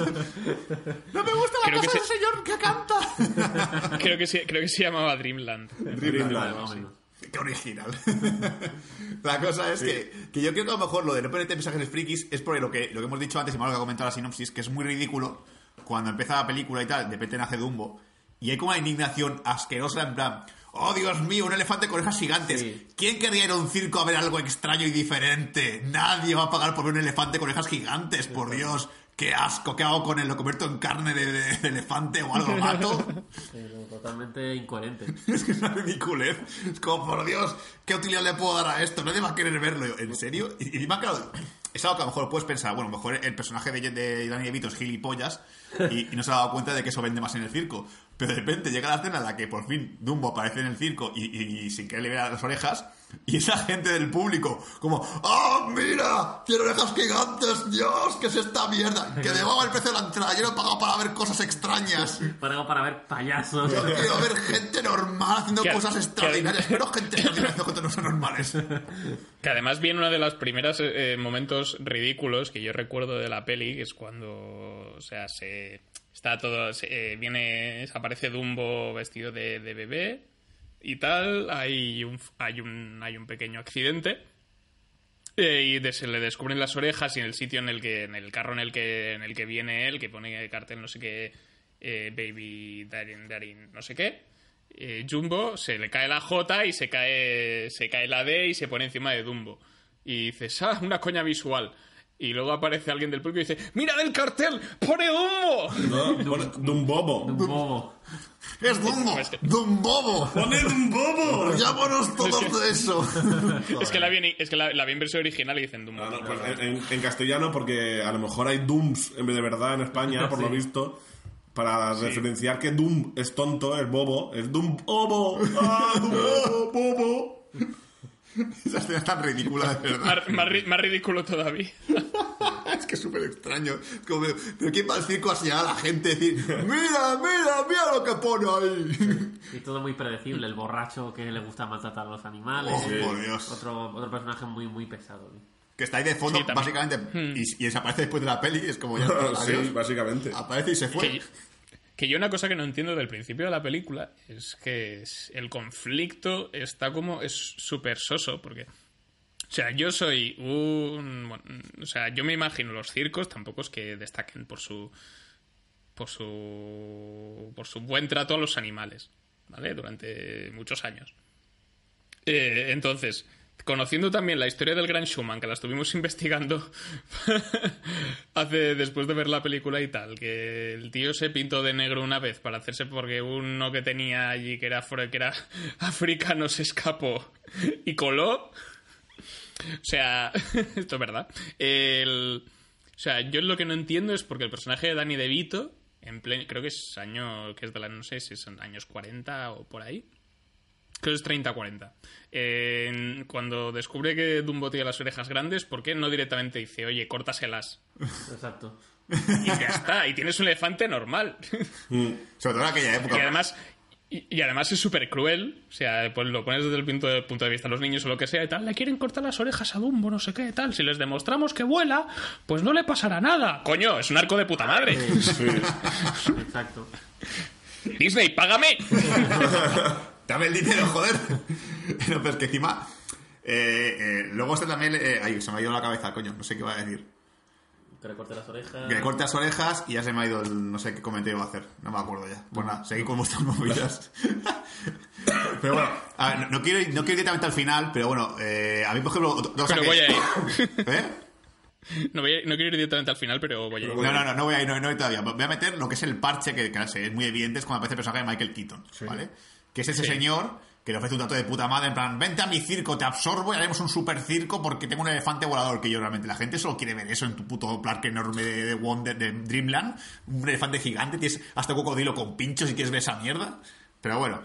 No me gusta la Creo que casa del se- señor que canta. Creo que, se, creo que se llamaba Dreamland. Dreamland, Vale, más o menos. Qué original. La cosa es que, que yo creo que a lo mejor lo de no ponerte mensajes frikis es por lo que, lo que hemos dicho antes y Manuel que ha comentado la sinopsis, que es muy ridículo cuando empieza la película y tal, de repente nace Dumbo, y hay como una indignación asquerosa en plan, oh Dios mío, un elefante con orejas gigantes. Sí. ¿Quién querría ir a un circo a ver algo extraño y diferente? Nadie va a pagar por ver un elefante con orejas gigantes, por Dios. Qué asco, ¿qué hago con él? ¿Lo convierto en carne de, de- de elefante o algo? ¿Lo mato? Totalmente incoherente. Es que es una ridiculez. Es como, por Dios, ¿qué utilidad le puedo dar a esto? Nadie va a querer verlo. Yo, ¿En serio? Y, y encima, claro, es algo que a lo mejor puedes pensar, bueno, a lo mejor el personaje de, de Danny DeVito es gilipollas y, y no se ha dado cuenta de que eso vende más en el circo. Pero de repente llega la escena en la que por fin Dumbo aparece en el circo y, y- y sin querer le vea las orejas y esa gente del público como ¡Oh, mira! ¡Tiene orejas gigantes! ¡Dios! ¿Qué es esta mierda? Que debajo el precio de la entrada. Yo no he pagado para ver cosas extrañas. Para, para ver payasos. Yo quiero ver gente normal haciendo Que- cosas extraordinarias, pero gente extraordinaria haciendo cosas no son normales. Que además viene uno de los primeros eh, momentos ridículos que yo recuerdo de la peli, que es cuando, o sea, se está todo, eh, viene, aparece Dumbo vestido de, de bebé y tal, hay un, hay un, hay un pequeño accidente eh, y se le descubren las orejas y en el sitio en el que, en el carro en el que, en el que viene él, que pone cartel no sé qué, eh, Baby Darin, Darin, no sé qué, eh, Jumbo se le cae la J y se cae, se cae la D y se pone encima de Dumbo. Y dices, ah, una coña visual. Y luego aparece alguien del público y dice, ¡Mira del cartel! ¡Pone Dumbo! ¿no? Pone Dumbobo. Un bobo. ¡Es Dumbo! Es que- ¡Dumbobo! ¡Pone Dumbobo! ¡Llámonos todos de eso! Es que la vi en, es que la, la vi en versión original y dicen Dumbo. No, pues en, en- en castellano, porque a lo mejor hay Dooms en vez de verdad en España, por lo visto, para referenciar que Doom es tonto, es bobo, es Doom bobo. ¡Ah, Dumbobo, bobo! Esa escena es tan ridícula, de verdad. Más, más ri- más ridículo todavía. Es que es súper extraño. Como, ¿pero quién va al circo a señalar a la gente? Decir, mira, mira, mira lo que pone ahí. Y todo muy predecible. El borracho que le gusta maltratar a los animales. Oh, por Dios. Otro, otro personaje muy, muy pesado. tío. Que está ahí de fondo, Sí, básicamente, y, y desaparece después de la peli. Es como ya, Sí, adiós. básicamente. Aparece y se fue. Que, que yo una cosa que no entiendo del principio de la película es que es- el conflicto está como... es súper soso, porque... O sea, yo soy un... o sea, yo me imagino los circos, tampoco es que destaquen por su... por su... por su buen trato a los animales, ¿vale? Durante muchos años. Eh, entonces, conociendo también la historia del Gran Schumann, que la estuvimos investigando hace después de ver la película y tal, que el tío se pintó de negro una vez para hacerse porque uno que tenía allí que era, que era africano se escapó y coló. O sea, esto es verdad. El- o sea, yo lo que no entiendo es porque el personaje de Danny DeVito, en plen- creo que es año, que es de la, no sé si son años 40 o por ahí, Creo que es 30-40. Eh, cuando descubre que Dumbo tiene las orejas grandes, ¿por qué no directamente dice, oye, córtaselas? Exacto. Y ya está, y tienes un elefante normal. Sobre todo en aquella época. y además, y, y además es súper cruel. O sea, pues lo pones desde el punto de, punto de vista de los niños o lo que sea y tal. Le quieren cortar las orejas a Dumbo, no sé qué, tal. Si les demostramos que vuela, pues no le pasará nada. Coño, es un arco de puta madre. Exacto. Disney, págame. Dame el dinero, joder. no, pero es que encima. eh, eh, luego está también. eh, ay, se me ha ido la cabeza, coño. No sé qué va a decir. Que le corte las orejas. Que le corte las orejas y ya se me ha ido el. No sé qué comentario va a hacer. No me acuerdo ya. Pues nada, seguí con vuestras movidas. pero bueno, a ver, no, no quiero, ir- no quiero ir directamente al final, pero bueno, eh, a mí, por ejemplo. Pero que- voy a ir. ¿Eh? No, voy a- no quiero ir directamente al final, pero voy a ir. No, no, no, no voy a ir, no, no voy todavía. Voy a meter lo que es el parche, que, que es muy evidente, es cuando aparece el personaje de Michael Keaton, ¿vale? Que es ese Sí. señor que le ofrece un trato de puta madre, en plan, vente a mi circo, te absorbo y haremos un super circo porque tengo un elefante volador, que yo realmente, la gente solo quiere ver eso en tu puto parque enorme de, de Wonder, de Dreamland, un elefante gigante, tienes hasta cocodrilo con pinchos y quieres ver esa mierda. Pero bueno,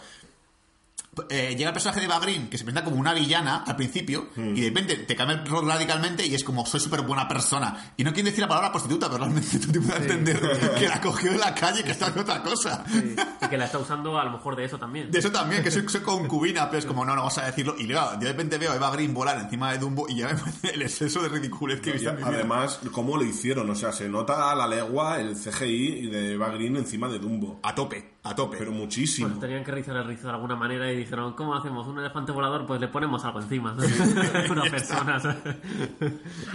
eh, llega el personaje de Eva Green, que se presenta como una villana al principio, y de repente te cambia el rol radicalmente y es como, soy súper buena persona. Y no quiere decir la palabra prostituta, pero realmente tú te puedes entender que la cogió de la calle, que está en otra cosa. Sí. Y que la está usando a lo mejor de eso también. De eso también, que soy, soy concubina, pero es como, no, no vamos a decirlo. Y claro, yo de repente veo a Eva Green volar encima de Dumbo y ya me parece el exceso de ridiculez que he visto además, ¿cómo lo hicieron? O sea, se nota a la legua el CGI de Eva Green encima de Dumbo. A tope, a tope. Pero muchísimo. Pues tenían que rizar el rizo de alguna manera y dijeron, ¿cómo hacemos? ¿Un elefante volador? Pues le ponemos algo encima. Una persona. ¿sabes?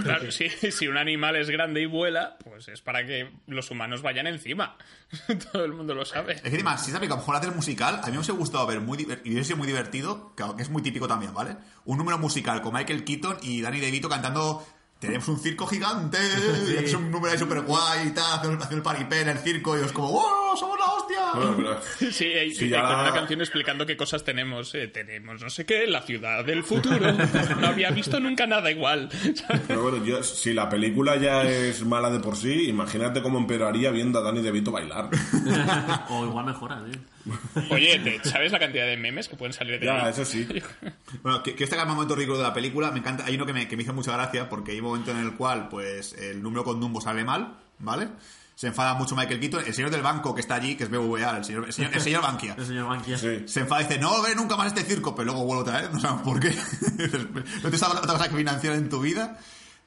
Claro, si, si un animal es grande y vuela, pues es para que los humanos vayan encima. Todo el mundo lo sabe. Es que encima, si sabes que a lo mejor haces musical, a mí me hubiese gustado ver muy y hubiese sido muy divertido, que es muy típico también, ¿vale? Un número musical con Michael Keaton y Danny DeVito cantando tenemos un circo gigante, y es un número ahí súper guay y tal, haciendo el paripé en el circo y es como ¡Oh, somos la hostia! Bueno, pero- Sí, y- Sí, ya una canción explicando qué cosas tenemos. eh, tenemos no sé qué, la ciudad del futuro. No había visto nunca nada igual. Pero bueno, yo, si la película ya es mala de por sí, imagínate cómo empeoraría viendo a Danny DeVito bailar. o igual mejora, tío. Oye, ¿te- ¿sabes la cantidad de memes que pueden salir de Ya, ahí? eso sí. Bueno, que, que este el momento ridículo de la película, me encanta, hay uno que me, que me hizo mucha gracia porque hay un momento en el cual, pues, el número con Dumbo sale mal, ¿vale? Se enfada mucho Michael Keaton, el señor del banco que está allí, que es BVA, el señor, el señor, el señor Bankia. El señor Bankia. Sí. Se enfada y dice, no veré nunca más este circo, pero luego vuelve otra vez, no sabemos por qué. no te sabes otra cosa que financiar en tu vida.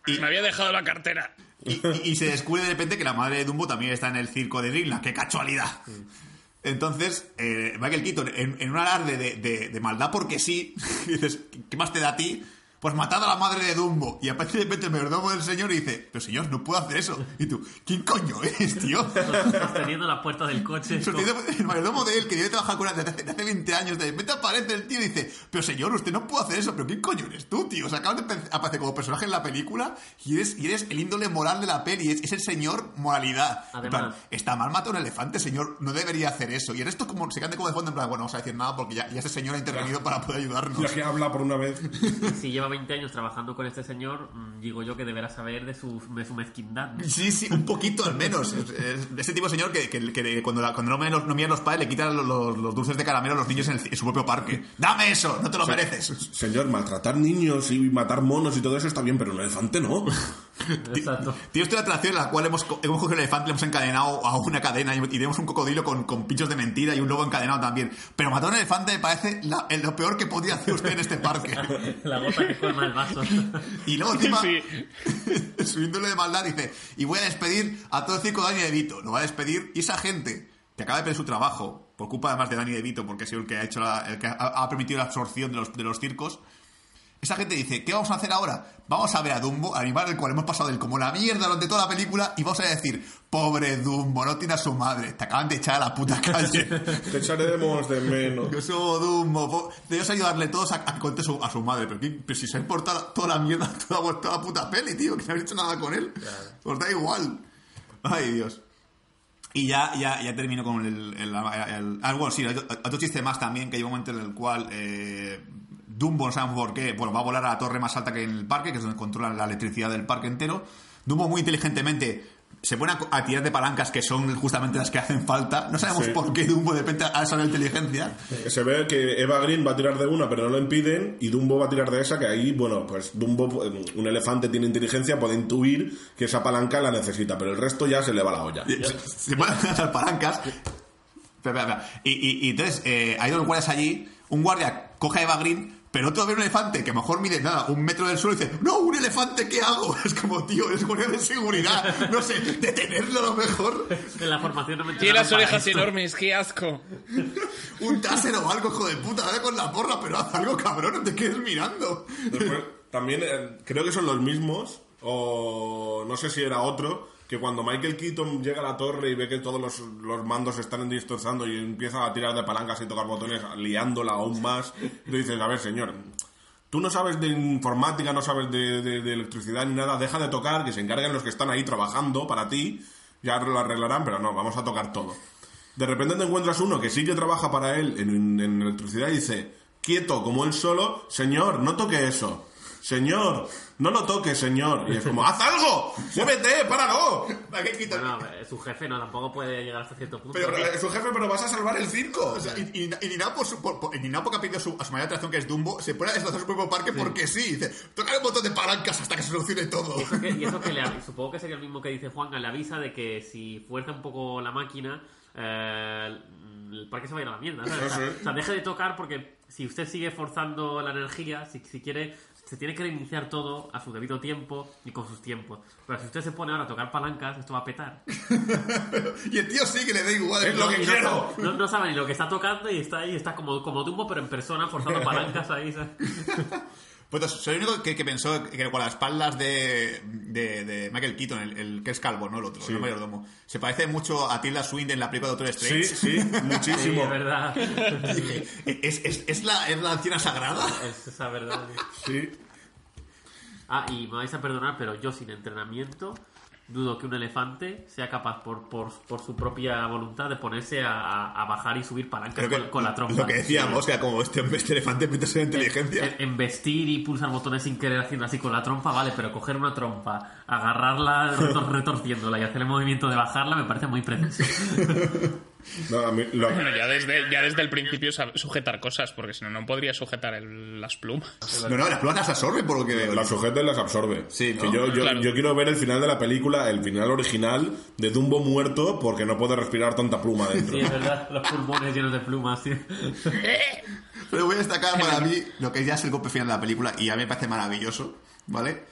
Me había dejado la cartera. Y, y- y se descubre de repente que la madre de Dumbo también está en el circo de Dreamland. ¡Qué casualidad! Entonces, eh, Michael Keaton, en, en un alarde de, de- de maldad porque sí, dices, ¿qué más te da a ti? Pues matad a la madre de Dumbo. Y aparece de repente el mayordomo del señor y dice, pero señor, no puedo hacer eso. Y tú, ¿quién coño eres, tío? Sosteniendo la puerta del coche. Sosteniendo- El mayordomo de él, que debe trabajar con él desde hace, desde hace 20 años, de repente aparece el tío y dice, pero señor, usted no puede hacer eso, pero ¿quién coño eres tú, tío? O sea, acabas de aparecer como personaje en la película y eres, y eres el índole moral de la peli, es, es el señor moralidad. En plan, Además- está mal matar a un elefante, señor, no debería hacer eso. Y el resto como se cante como de fondo, en plan, bueno, no vamos a decir nada porque ya, ya ese señor ha intervenido para poder ayudarnos. Ya que habla por una vez. Si lleva 20 años trabajando con este señor, mm, digo yo que deberá saber de su, de su mezquindad. ¿no? Sí, sí, un poquito al menos. Es, es de ese tipo de señor que, que- que cuando, la- cuando no, miran los, no miran los padres le quitan los, los- los dulces de caramelo a los niños en, el- en su propio parque. ¡Dame eso! ¡No te lo mereces! Señor, maltratar niños y matar monos y todo eso está bien, pero un elefante no. Exacto. Esto es la atracción en la cual hemos, hemos cogido el elefante, le hemos encadenado a una cadena y, y tenemos un cocodrilo con, con pinchos de mentira y un lobo encadenado también. Pero matar a un elefante me parece la- el- lo peor que podría hacer usted en este parque. La gota que colma el vaso. Y luego encima, Sí. subiéndole de maldad, dice, y voy a despedir a todo el circo de Dani De Vito. Lo va a despedir y esa gente que acaba de perder su trabajo, por culpa además de Dani De Vito, porque ha sido el que ha hecho la- el que ha, ha permitido la absorción de los, de los circos, esa gente dice, ¿qué vamos a hacer ahora? Vamos a ver a Dumbo, animal del cual hemos pasado del como la mierda durante toda la película, y vamos a decir, pobre Dumbo, no tiene a su madre, te acaban de echar a la puta calle. Te echaremos de menos. Yo soy Dumbo, debes ayudarle todos a, a que cuente su- a su madre, pero, ¿qué- pero si se ha importado toda la mierda, toda, toda la puta peli, tío, que no habéis hecho nada con él. Os da igual. Ay, Dios. Y ya, ya, ya termino con el, el, el- ah, bueno, sí, otro chiste más también, que hay un momento en el cual eh, Dumbo, no sabemos por qué, bueno, va a volar a la torre más alta que en el parque, que es donde controlan la electricidad del parque entero. Dumbo muy inteligentemente se pone a, a tirar de palancas que son justamente las que hacen falta. No sabemos Sí. por qué Dumbo de repente ha esa inteligencia. Se ve que Eva Green va a tirar de una, pero no lo impiden, y Dumbo va a tirar de esa, que ahí, bueno, pues Dumbo, eh, un elefante tiene inteligencia, puede intuir que esa palanca la necesita, pero el resto ya se le va la olla. se, se ponen a lanzar palancas. Y, y- y entonces eh, hay dos guardias allí. Un guardia coge a Eva Green, pero otro ve un elefante que a lo mejor mide nada, un metro del suelo y dice: ¡No, un elefante, ¿qué hago? Es como, tío, es guardia de seguridad. No sé, detenerlo a lo mejor. En la formación no me Tiene las orejas esto. enormes, qué asco. Un taser o algo, hijo de puta, dale con la porra, pero haz algo, cabrón, no te quedes mirando. Después, también eh, creo que son los mismos, o no sé si era otro, que cuando Michael Keaton llega a la torre y ve que todos los, mandos se están destrozando y empieza a tirar de palancas y tocar botones, liándola aún más, tú dices, a ver, señor, tú no sabes de informática, no sabes de electricidad ni nada, deja de tocar, que se encarguen los que están ahí trabajando para ti, ya lo arreglarán, pero no, vamos a tocar todo. De repente te encuentras uno que sí que trabaja para él en, en electricidad y dice, quieto, como él solo, señor, no toque eso. Señor, no lo toque, señor. Y es como, ¡haz algo! ¡Muévete! ¡Páralo! Michael Keaton. Bueno, su jefe no tampoco puede llegar hasta cierto punto. Pero eh, su jefe, pero vas a salvar el circo. O sea, y, y, y ni nada por su, por, por- y ni nada porque ha pedido su, a su mayor atracción que es Dumbo, se pone a su propio parque porque sí. Dice, toca un montón de palancas hasta que se solucione todo. Y eso que, y eso que le supongo que sería el mismo que dice Juan, le avisa de que si fuerza un poco la máquina, eh, el parque se va a ir a la mierda. ¿sabes? O sea, o sea, deje de tocar porque si usted sigue forzando la energía, si, si quiere, se tiene que reiniciar todo a su debido tiempo y con sus tiempos. Pero si usted se pone ahora a tocar palancas, esto va a petar. Y el tío sí que le da igual. Es lo que no, quiero. no, no sabe ni lo que está tocando y está ahí, está como, como Dumbo, pero en persona, forzando palancas ahí. Pues soy el único que, que pensó que con las espaldas de, de, de Michael Keaton, el, el que es calvo, ¿no? El otro, el mayordomo. Se parece mucho a Tilda Swinton en la película de Doctor Sí, Strange. sí, Sí, muchísimo. es verdad. ¿Es, es, es, la, ¿Es la anciana sagrada? Es esa verdad. Sí. Ah, y me vais a perdonar, pero yo sin entrenamiento dudo que un elefante sea capaz por, por, por su propia voluntad de ponerse a, a- bajar y subir palancas con, con la trompa. Lo que decíamos, que como este, este elefante metes en inteligencia. En, en vestir y pulsar botones sin querer haciendo así con la trompa, vale, pero coger una trompa, agarrarla retor- retorciéndola y hacer el movimiento de bajarla me parece muy preciso. No, a mí lo- Bueno, ya desde, ya desde el principio sujetar cosas, porque si no, no podría sujetar el- las plumas. No, no, las plumas las absorbe por lo que veo. las sujeta y las absorbe. Sí, yo, yo, Claro. yo quiero ver el final de la película, el final original de Dumbo muerto porque no puede respirar tanta pluma dentro. Sí, es verdad, los pulmones llenos de plumas, tío. Pero voy a destacar para mí lo que ya es el golpe final de la película y a mí me parece maravilloso, ¿vale?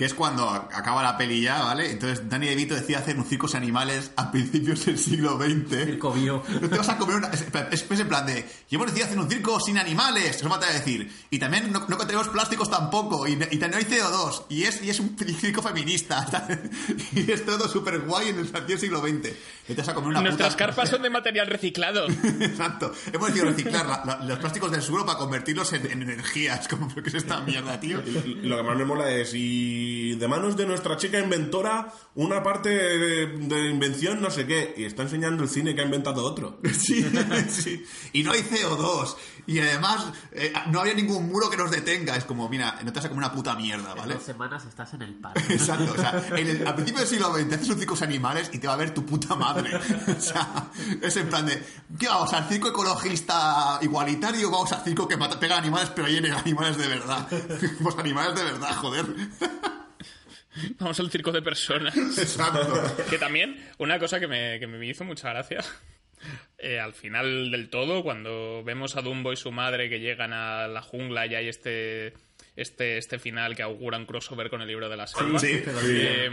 Que es cuando a- acaba la peli ya, ¿vale? Entonces Danny DeVito decide hacer un circos animales a principios del siglo XX. Circo bio. No te vas a comer una... Es, es- es en plan de... Y hemos decidido hacer un circo sin animales. Eso falta decir. Y también no, no contenemos plásticos tampoco. Y, y también hay CO2. Y es, y es un circo feminista. y es todo súper guay en el antiguo siglo XX. Y te vas a comer una Nuestras puta- carpas son de material reciclado. Exacto. Hemos decidido reciclar la- la- los plásticos del suelo para convertirlos en, en energía. Es como, ¿qué es esta mierda, tío? Lo que más me mola es, y de manos de nuestra chica inventora, una parte de, de invención no sé qué, y está enseñando el cine que ha inventado otro. Sí, sí. Y no hay CO2. Y además, eh, no había ningún muro que nos detenga. Es como, mira, no te vas a comer una puta mierda, En ¿vale? dos semanas estás en el parque. Exacto, o sea, en el- al principio del siglo XX haces un circo animales y te va a ver tu puta madre. O sea, es en plan de, ¿qué vamos? ¿Al circo ecologista igualitario o vamos al circo que mata, pega animales pero llene animales de verdad? Pues animales de verdad, joder. Vamos al circo de personas. Exacto. Que también, una cosa que me, que me hizo mucha gracia. eh, al final del todo, cuando vemos a Dumbo y su madre que llegan a la jungla y hay este, este, este final que augura un crossover con el libro de la selva. Sí, eh,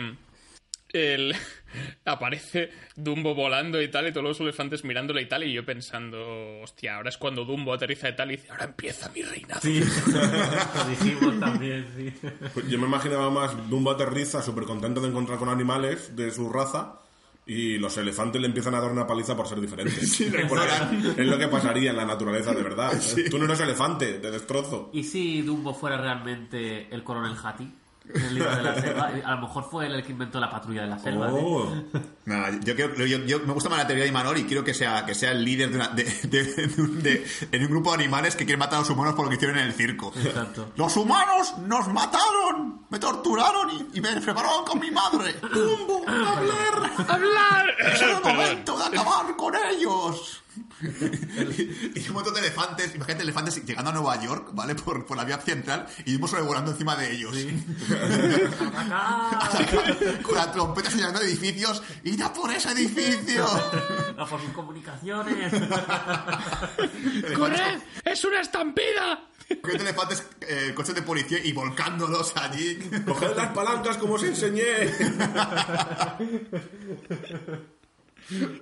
el- aparece Dumbo volando y tal, y todos los elefantes mirándole y tal, y yo pensando, hostia, ahora es cuando Dumbo aterriza y tal, y dice, ahora empieza mi reinado. Sí, lo dijimos también, sí. Pues Yo me imaginaba más Dumbo aterriza súper contento de encontrar con animales de su raza y los elefantes le empiezan a dar una paliza por ser diferentes. Es lo que pasaría en la naturaleza de verdad. Tú no eres elefante, te destrozo. ¿Y si Dumbo fuera realmente el coronel Hattie? El libro de la selva. A lo mejor fue él el que inventó la patrulla de la selva. Oh. Nada, yo, quiero- yo, yo- me gusta más la teoría de Imanol y quiero que sea, que sea el líder de, una- de, de- de un- de- en un grupo de animales que quieren matar a los humanos por lo que hicieron en el circo. Exacto. ¡Los humanos nos mataron! ¡Me torturaron y, y me prepararon con mi madre! ¡Dumbo, hablar! ¡Hablar! ¡Es el momento de acabar con ellos! y, y un montón de elefantes, imagínate elefantes llegando a Nueva York, ¿vale? Por, por la vía central y Dumbo sobrevolando encima de ellos. con la trompeta señalando edificios. ¡Id a por ese edificio! Por sus comunicaciones. ¡Corred! ¡Es una estampida! Cogiendo elefantes, eh, coches de policía y volcándolos allí. Coged las palancas como os enseñé.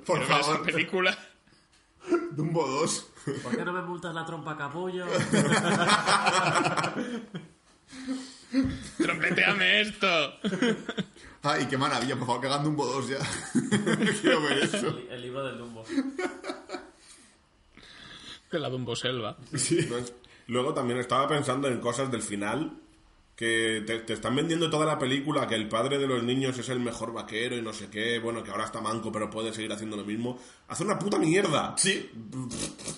Por Quiero ver esa favor, película. Dumbo 2. ¿Por qué no me multas la trompa capullo? Trompeteame esto. Ay, qué maravilla, por favor, que hagan Dumbo 2 ya. Quiero ver eso. El, el libro del Dumbo. De la Dumbo Selva. Pues, Luego también estaba pensando en cosas del final. Que te, te están vendiendo toda la película que el padre de los niños es el mejor vaquero y no sé qué. Bueno, que ahora está manco, pero puede seguir haciendo lo mismo. Hace una puta mierda. Sí.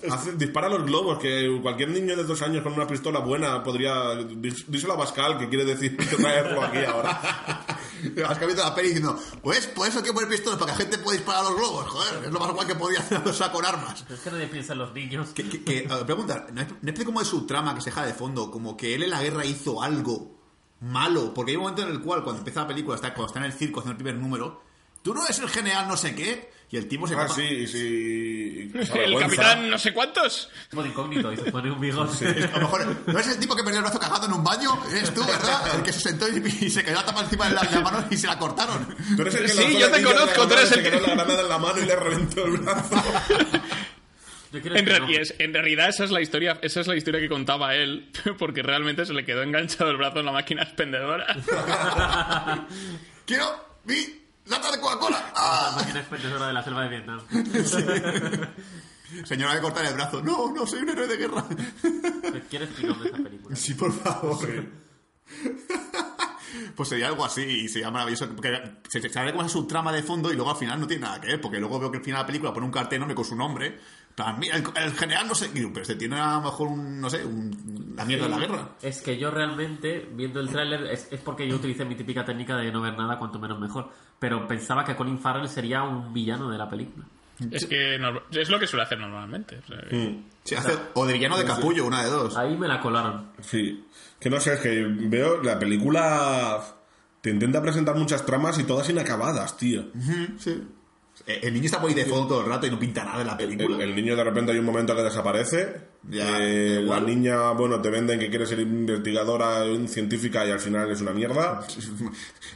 Hace- dispara los globos, que cualquier niño de dos años con una pistola buena podría... dís- Díselo a Pascal, que quiere decir traerlo aquí ahora. Has cambiado la peli diciendo, pues, pues eso hay que poner pistolas para que la gente pueda disparar a los globos. Joder, es lo más guay que podía hacer a con armas. Pero es que nadie piensa en los niños. Que, que, que, pregunta, ¿no es, no es como de su trama que se deja de fondo? Como que él en la guerra hizo algo malo. Porque hay un momento en el cual, cuando empieza la película, está, cuando está en el circo haciendo el primer número, tú no eres el general no sé qué, y el tipo se Ah, sí, sí. El capitán no sé cuántos. Como de incógnito y se pone un bigote. A lo mejor no es el tipo que perdió el brazo cagado en un baño, eres tú, ¿verdad? El que se sentó y, y se cayó la tapa encima de la, la mano y se la cortaron. Tú eres el que Sí, yo te conozco, tú eres el se que- quedó la granada en la mano y le reventó el brazo. Yo quiero En, re- no. y es- en realidad esa es la historia, esa es la historia que contaba él, porque realmente se le quedó enganchado el brazo en la máquina expendedora. Quiero mi lata de Coca-Cola. La ¡Ah! máquina expendedora de la selva de Vietnam. Señora, me cortar el brazo. No, no, soy un héroe de guerra. ¿Quieres spin-off de esta película? Sí, por favor. Pues sería algo así y sería maravilloso. Porque se, se sabe cómo es su trama de fondo y luego al final no tiene nada que ver. Porque luego veo que al final de la película pone un cartel enorme con su nombre. Plan, mira, el, el general no sé. Pero este tiene a lo mejor un, no sé, un- la mierda de la guerra. Es que yo realmente, viendo el tráiler, es, es porque yo utilicé mi típica técnica de no ver nada, cuanto menos mejor. Pero pensaba que Colin Farrell sería un villano de la película. es que norma- es lo que suele hacer normalmente. o sea, que- Sí, hace- o de villano de capullo, una de dos. Ahí me la colaron. Sí. Que no sé, es que veo la película. Te intenta presentar muchas tramas y todas inacabadas, tío. Sí. Eh, El niño está por ahí de fondo todo el rato y no pinta nada en la El, película. el niño de repente hay un momento que desaparece. Ya, Eh, la niña, bueno, te venden que quiere ser investigadora, científica y al final es una mierda.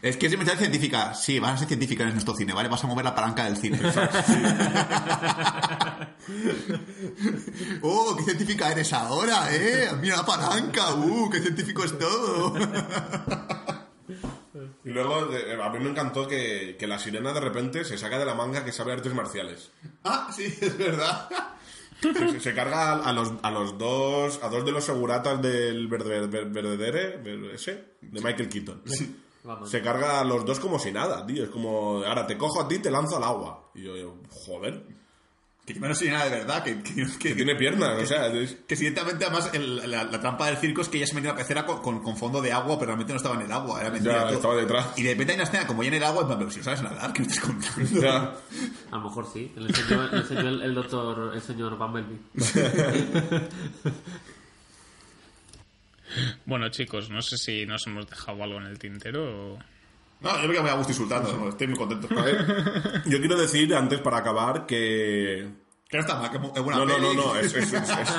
Es que es investigación científica. Sí, vas a ser científica en nuestro cine, ¿vale? Vas a mover la palanca del cine. ¡Oh, qué científica eres ahora, eh! ¡Mira la palanca! ¡Uh, qué científico es todo! Y luego, eh, a mí me encantó que, que la sirena de repente se saca de la manga que sabe artes marciales. ah, sí, es verdad. Se, se carga a los, a los dos a dos de los seguratas del verde, Ver- Verdadere, Ver- ese, de Michael Keaton. Vamos. Se carga a los dos como si nada, tío. Es como, ahora te cojo a ti y te lanzo al agua. Y yo, yo, joder, Que no soy nada de verdad, que, que, que- que tiene piernas, o sea, es- que si directamente además el- la, la trampa del circo es que ella se metió en la pecera con, con- con fondo de agua, pero realmente no estaba en el agua, era mentira ya todo. estaba detrás. Y de repente hay una escena como ya en el agua, en plan, pero si no sabes nadar, ¿qué me estás contando? Ya. A lo mejor sí. Le enseñó, le enseñó el, el doctor, el señor Bumblebee. Bueno, chicos, no sé si nos hemos dejado algo en el tintero o... No, yo me quedo muy a gusto insultando, ¿no? estoy muy contento. A ver, yo quiero decir antes para acabar que Que no está mal, que es buena no, no, peli. no, no, es, es- es- es-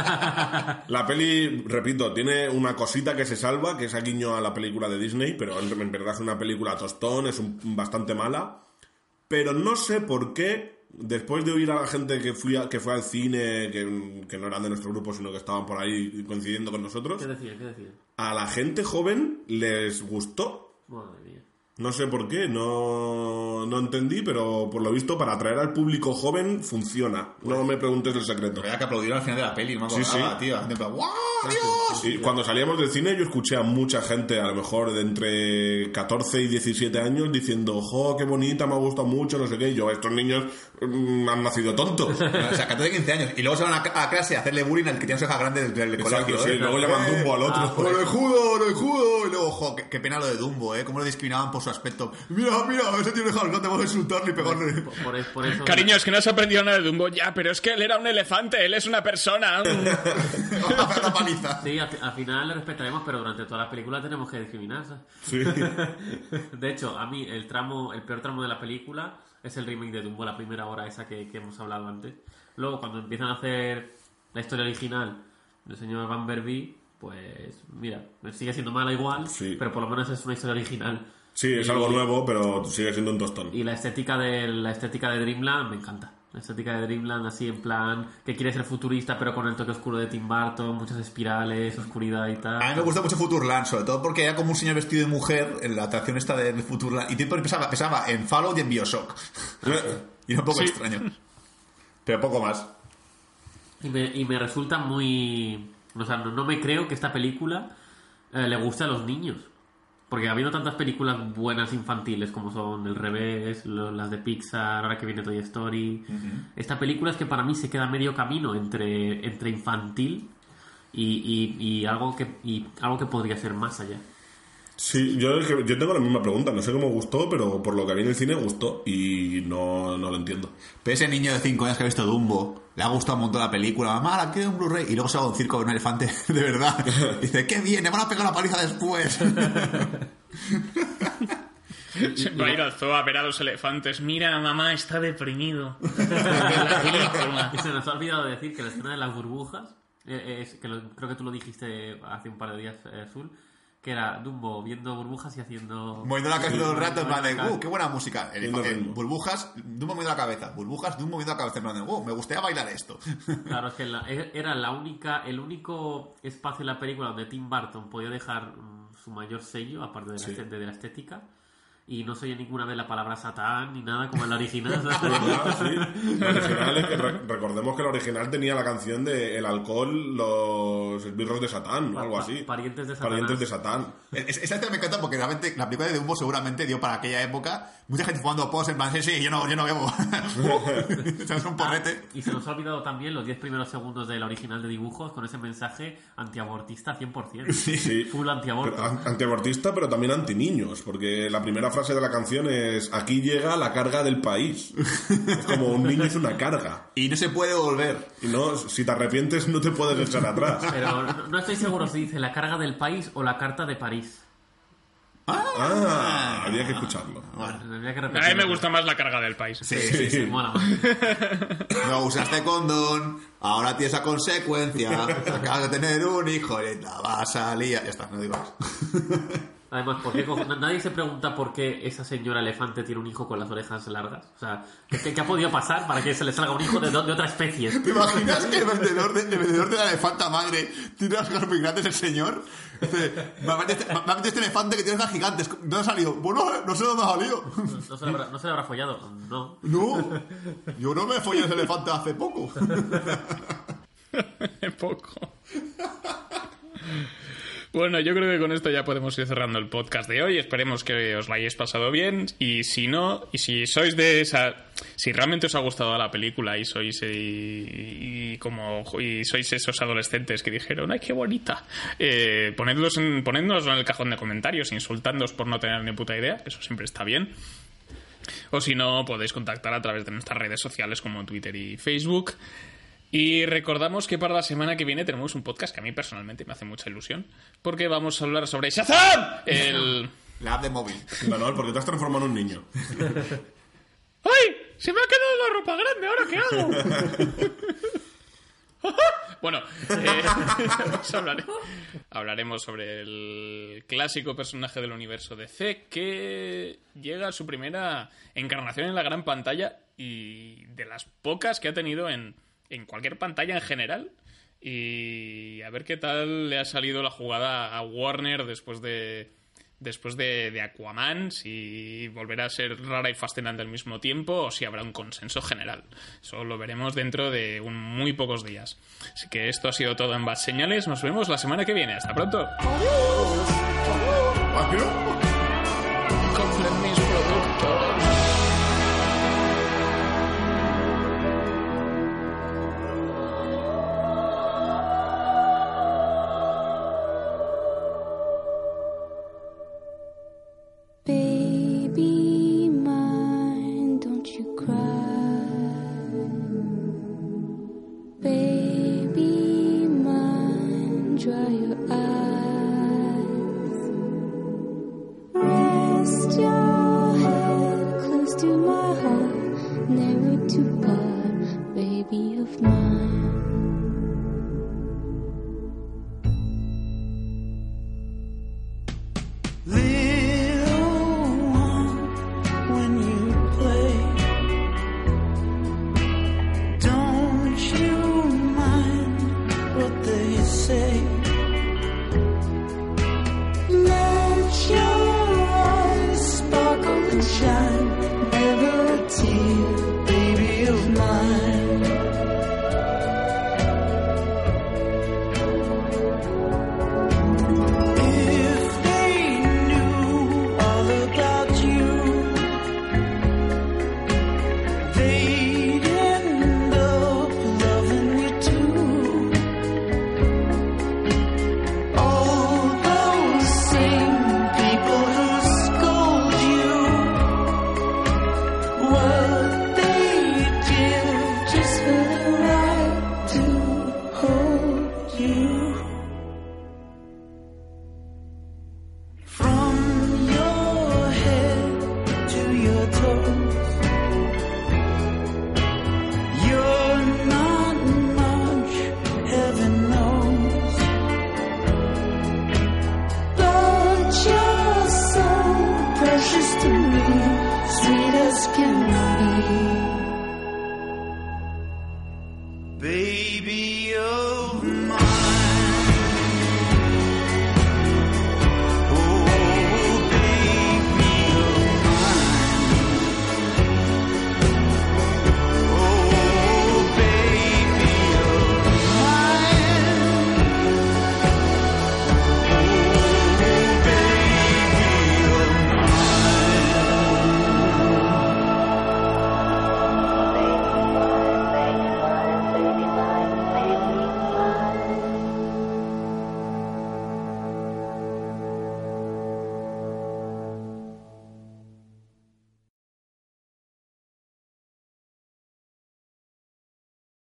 La peli, repito, tiene una cosita que se salva, que es a guiño a la película de Disney, pero en, en verdad es una película tostón, es un- bastante mala. Pero no sé por qué, después de oír a la gente que, fui a- que fue al cine, que, que no eran de nuestro grupo, sino que estaban por ahí coincidiendo con nosotros, ¿Qué decía? ¿Qué decía? a la gente joven les gustó. Madre mía. No sé por qué, no, no entendí, pero por lo visto para atraer al público joven funciona. No me preguntes el secreto. Ya que aplaudieron al final de la peli, no me Sí, acordaba, sí. tío. La gente en plan, ¡guau, Dios! Y cuando salíamos del cine yo escuché a mucha gente, a lo mejor de entre 14 y 17 años, diciendo, ¡jo, qué bonita, me ha gustado mucho, no sé qué! Y yo, estos niños mm, han nacido tontos. O sea, 14 15 años. Y luego se van a, a clase a hacerle bullying al que tiene su hija grande del, del Exacto, colegio. sí, ¿eh? luego llaman Dumbo al otro. ¡Orejudo, orejudo! Y luego, jo, qué, qué pena lo de Dumbo, ¿eh? Cómo lo discriminaban por su aspecto. Mira, mira, ese tiene hijas grandes, vamos a insultarle y pegarle. Por, por por eso... Cariño, es que no has aprendido nada de Dumbo. Ya, pero es que él era un elefante, él es una persona. Vamos a hacer la paliza. Sí, al, al final le respetaremos, pero durante toda la película tenemos que discriminar. ¿sabes? Sí. De hecho, a mí el tramo, el peor tramo de la película es el remake de Dumbo, la primera hora esa que, que hemos hablado antes. Luego, cuando empiezan a hacer la historia original del señor Van Verby, pues mira, sigue siendo mala igual, Sí. pero por lo menos es una historia original. Sí, es Y- algo nuevo, pero sigue siendo un tostón. Y la estética de la estética de Dreamland me encanta. La estética de Dreamland así en plan que quiere ser futurista pero con el toque oscuro de Tim Burton, muchas espirales, oscuridad y tal. A mí me gusta mucho Futurland, sobre todo porque era como un señor vestido de mujer en la atracción esta de Futurland. Y tiempo pensaba, pensaba en Fallout y en Bioshock. y era un poco Sí. extraño. Pero poco más. Y me, y me resulta muy... O sea, no, no me creo que esta película eh, le guste a los niños. Porque habiendo tantas películas buenas infantiles como son El Revés, lo- las de Pixar, ahora que viene Toy Story, esta película es que para mí se queda medio camino entre, entre infantil y, y- y algo que, y algo que podría ser más allá. Sí, yo, yo tengo la misma pregunta, no sé cómo gustó, pero por lo que vi en el cine gustó y no, no lo entiendo. Pero ese niño de 5 años que ha visto Dumbo, le ha gustado un montón la película, mamá, la quiero en Blu-ray, y luego se va a un circo con un elefante de verdad. Dice, qué bien, me van a pegar la paliza después. Se va a ir al zoo a ver a los elefantes. Mira, mamá está deprimido. la. Y se nos ha olvidado decir que la escena de las burbujas, eh, es, que lo- creo que tú lo dijiste hace un par de días, eh, Azul, que era Dumbo viendo burbujas y haciendo... moviendo la cabeza todo el rato, en plan de, uh, qué buena música. El- el- burbujas, Dumbo moviendo la cabeza. Burbujas, Dumbo moviendo la cabeza, en plan de, uh, me gustaría bailar esto. Claro, es que la- e- era la única, el único espacio en la película donde Tim Burton podía dejar mm, su mayor sello, aparte de la, Sí. de la estética. Y no se oye ninguna vez la palabra Satán ni nada como en la original. ¿Verdad? Sí. La original es que re- recordemos que la original tenía la canción de El alcohol, los esbirros de Satán o algo así. Parientes de Satanás. Parientes de Satán. Es- Esa escena me encanta porque realmente la película de Dumbo seguramente dio para aquella época mucha gente fumando pos en plan, sí, sí, yo no, yo no bebo. ¿Sabes? Un porrete. Y se nos ha olvidado también los 10 primeros segundos de la original de dibujos con ese mensaje antiabortista 100%. Sí. Full antiaborto. Pero, an- antiabortista, pero también antiniños, porque la primera frase de la canción es aquí llega la carga del país. Es como un niño es una carga. Y no se puede volver. Y no, si te arrepientes no te puedes echar atrás. Pero no, estoy seguro si dice la carga del país o la carta de París. Ah, había que escucharlo. Tendría que A mí me gusta más la carga del país. Sí, sí, sí. Mola más. No usaste condón, ahora tienes esa consecuencia. Acabas de tener un hijo y la va a salir. Ya está, no digo más. Además, ¿por qué co- nadie se pregunta por qué esa señora elefante tiene un hijo con las orejas largas. O sea, ¿qué, qué- ha podido pasar para que se le salga un hijo de, de otra especie? ¿Te imaginas que el vendedor de, el vendedor de la elefanta madre tiene las orejas muy grandes, el señor? Me ha metido este, este elefante que tiene orejas gigantes. ¿Dónde ha salido? Bueno, no sé dónde ha salido. No se le habrá, no se le habrá follado. No. No, yo no me follé ese elefante hace poco. Poco. Bueno, yo creo que con esto ya podemos ir cerrando el podcast de hoy. Esperemos que os lo hayáis pasado bien. Y si no, y si sois de esa. Si realmente os ha gustado la película y sois. eh, como. Y sois esos adolescentes que dijeron, ¡ay, qué bonita! Eh, ponedlos en, ponednoslo en el cajón de comentarios, insultándoos por no tener ni puta idea. Eso siempre está bien. O si no, podéis contactar a través de nuestras redes sociales como Twitter y Facebook. Y recordamos que para la semana que viene tenemos un podcast que a mí personalmente me hace mucha ilusión, porque vamos a hablar sobre Shazam, el... La app de móvil. Manuel, porque te has transformado en un niño. ¡Ay! Se me ha quedado la ropa grande, ¿ahora qué hago? bueno, eh, hablaremos sobre el clásico personaje del universo DC que llega a su primera encarnación en la gran pantalla y de las pocas que ha tenido en, en cualquier pantalla en general. Y a ver qué tal le ha salido la jugada a Warner después de, después de, Aquaman, si volverá a ser rara y fascinante al mismo tiempo o si habrá un consenso general. Eso lo veremos dentro de un muy pocos días. Así que esto ha sido todo en Bad Señales. Nos vemos la semana que viene. Hasta pronto. Say?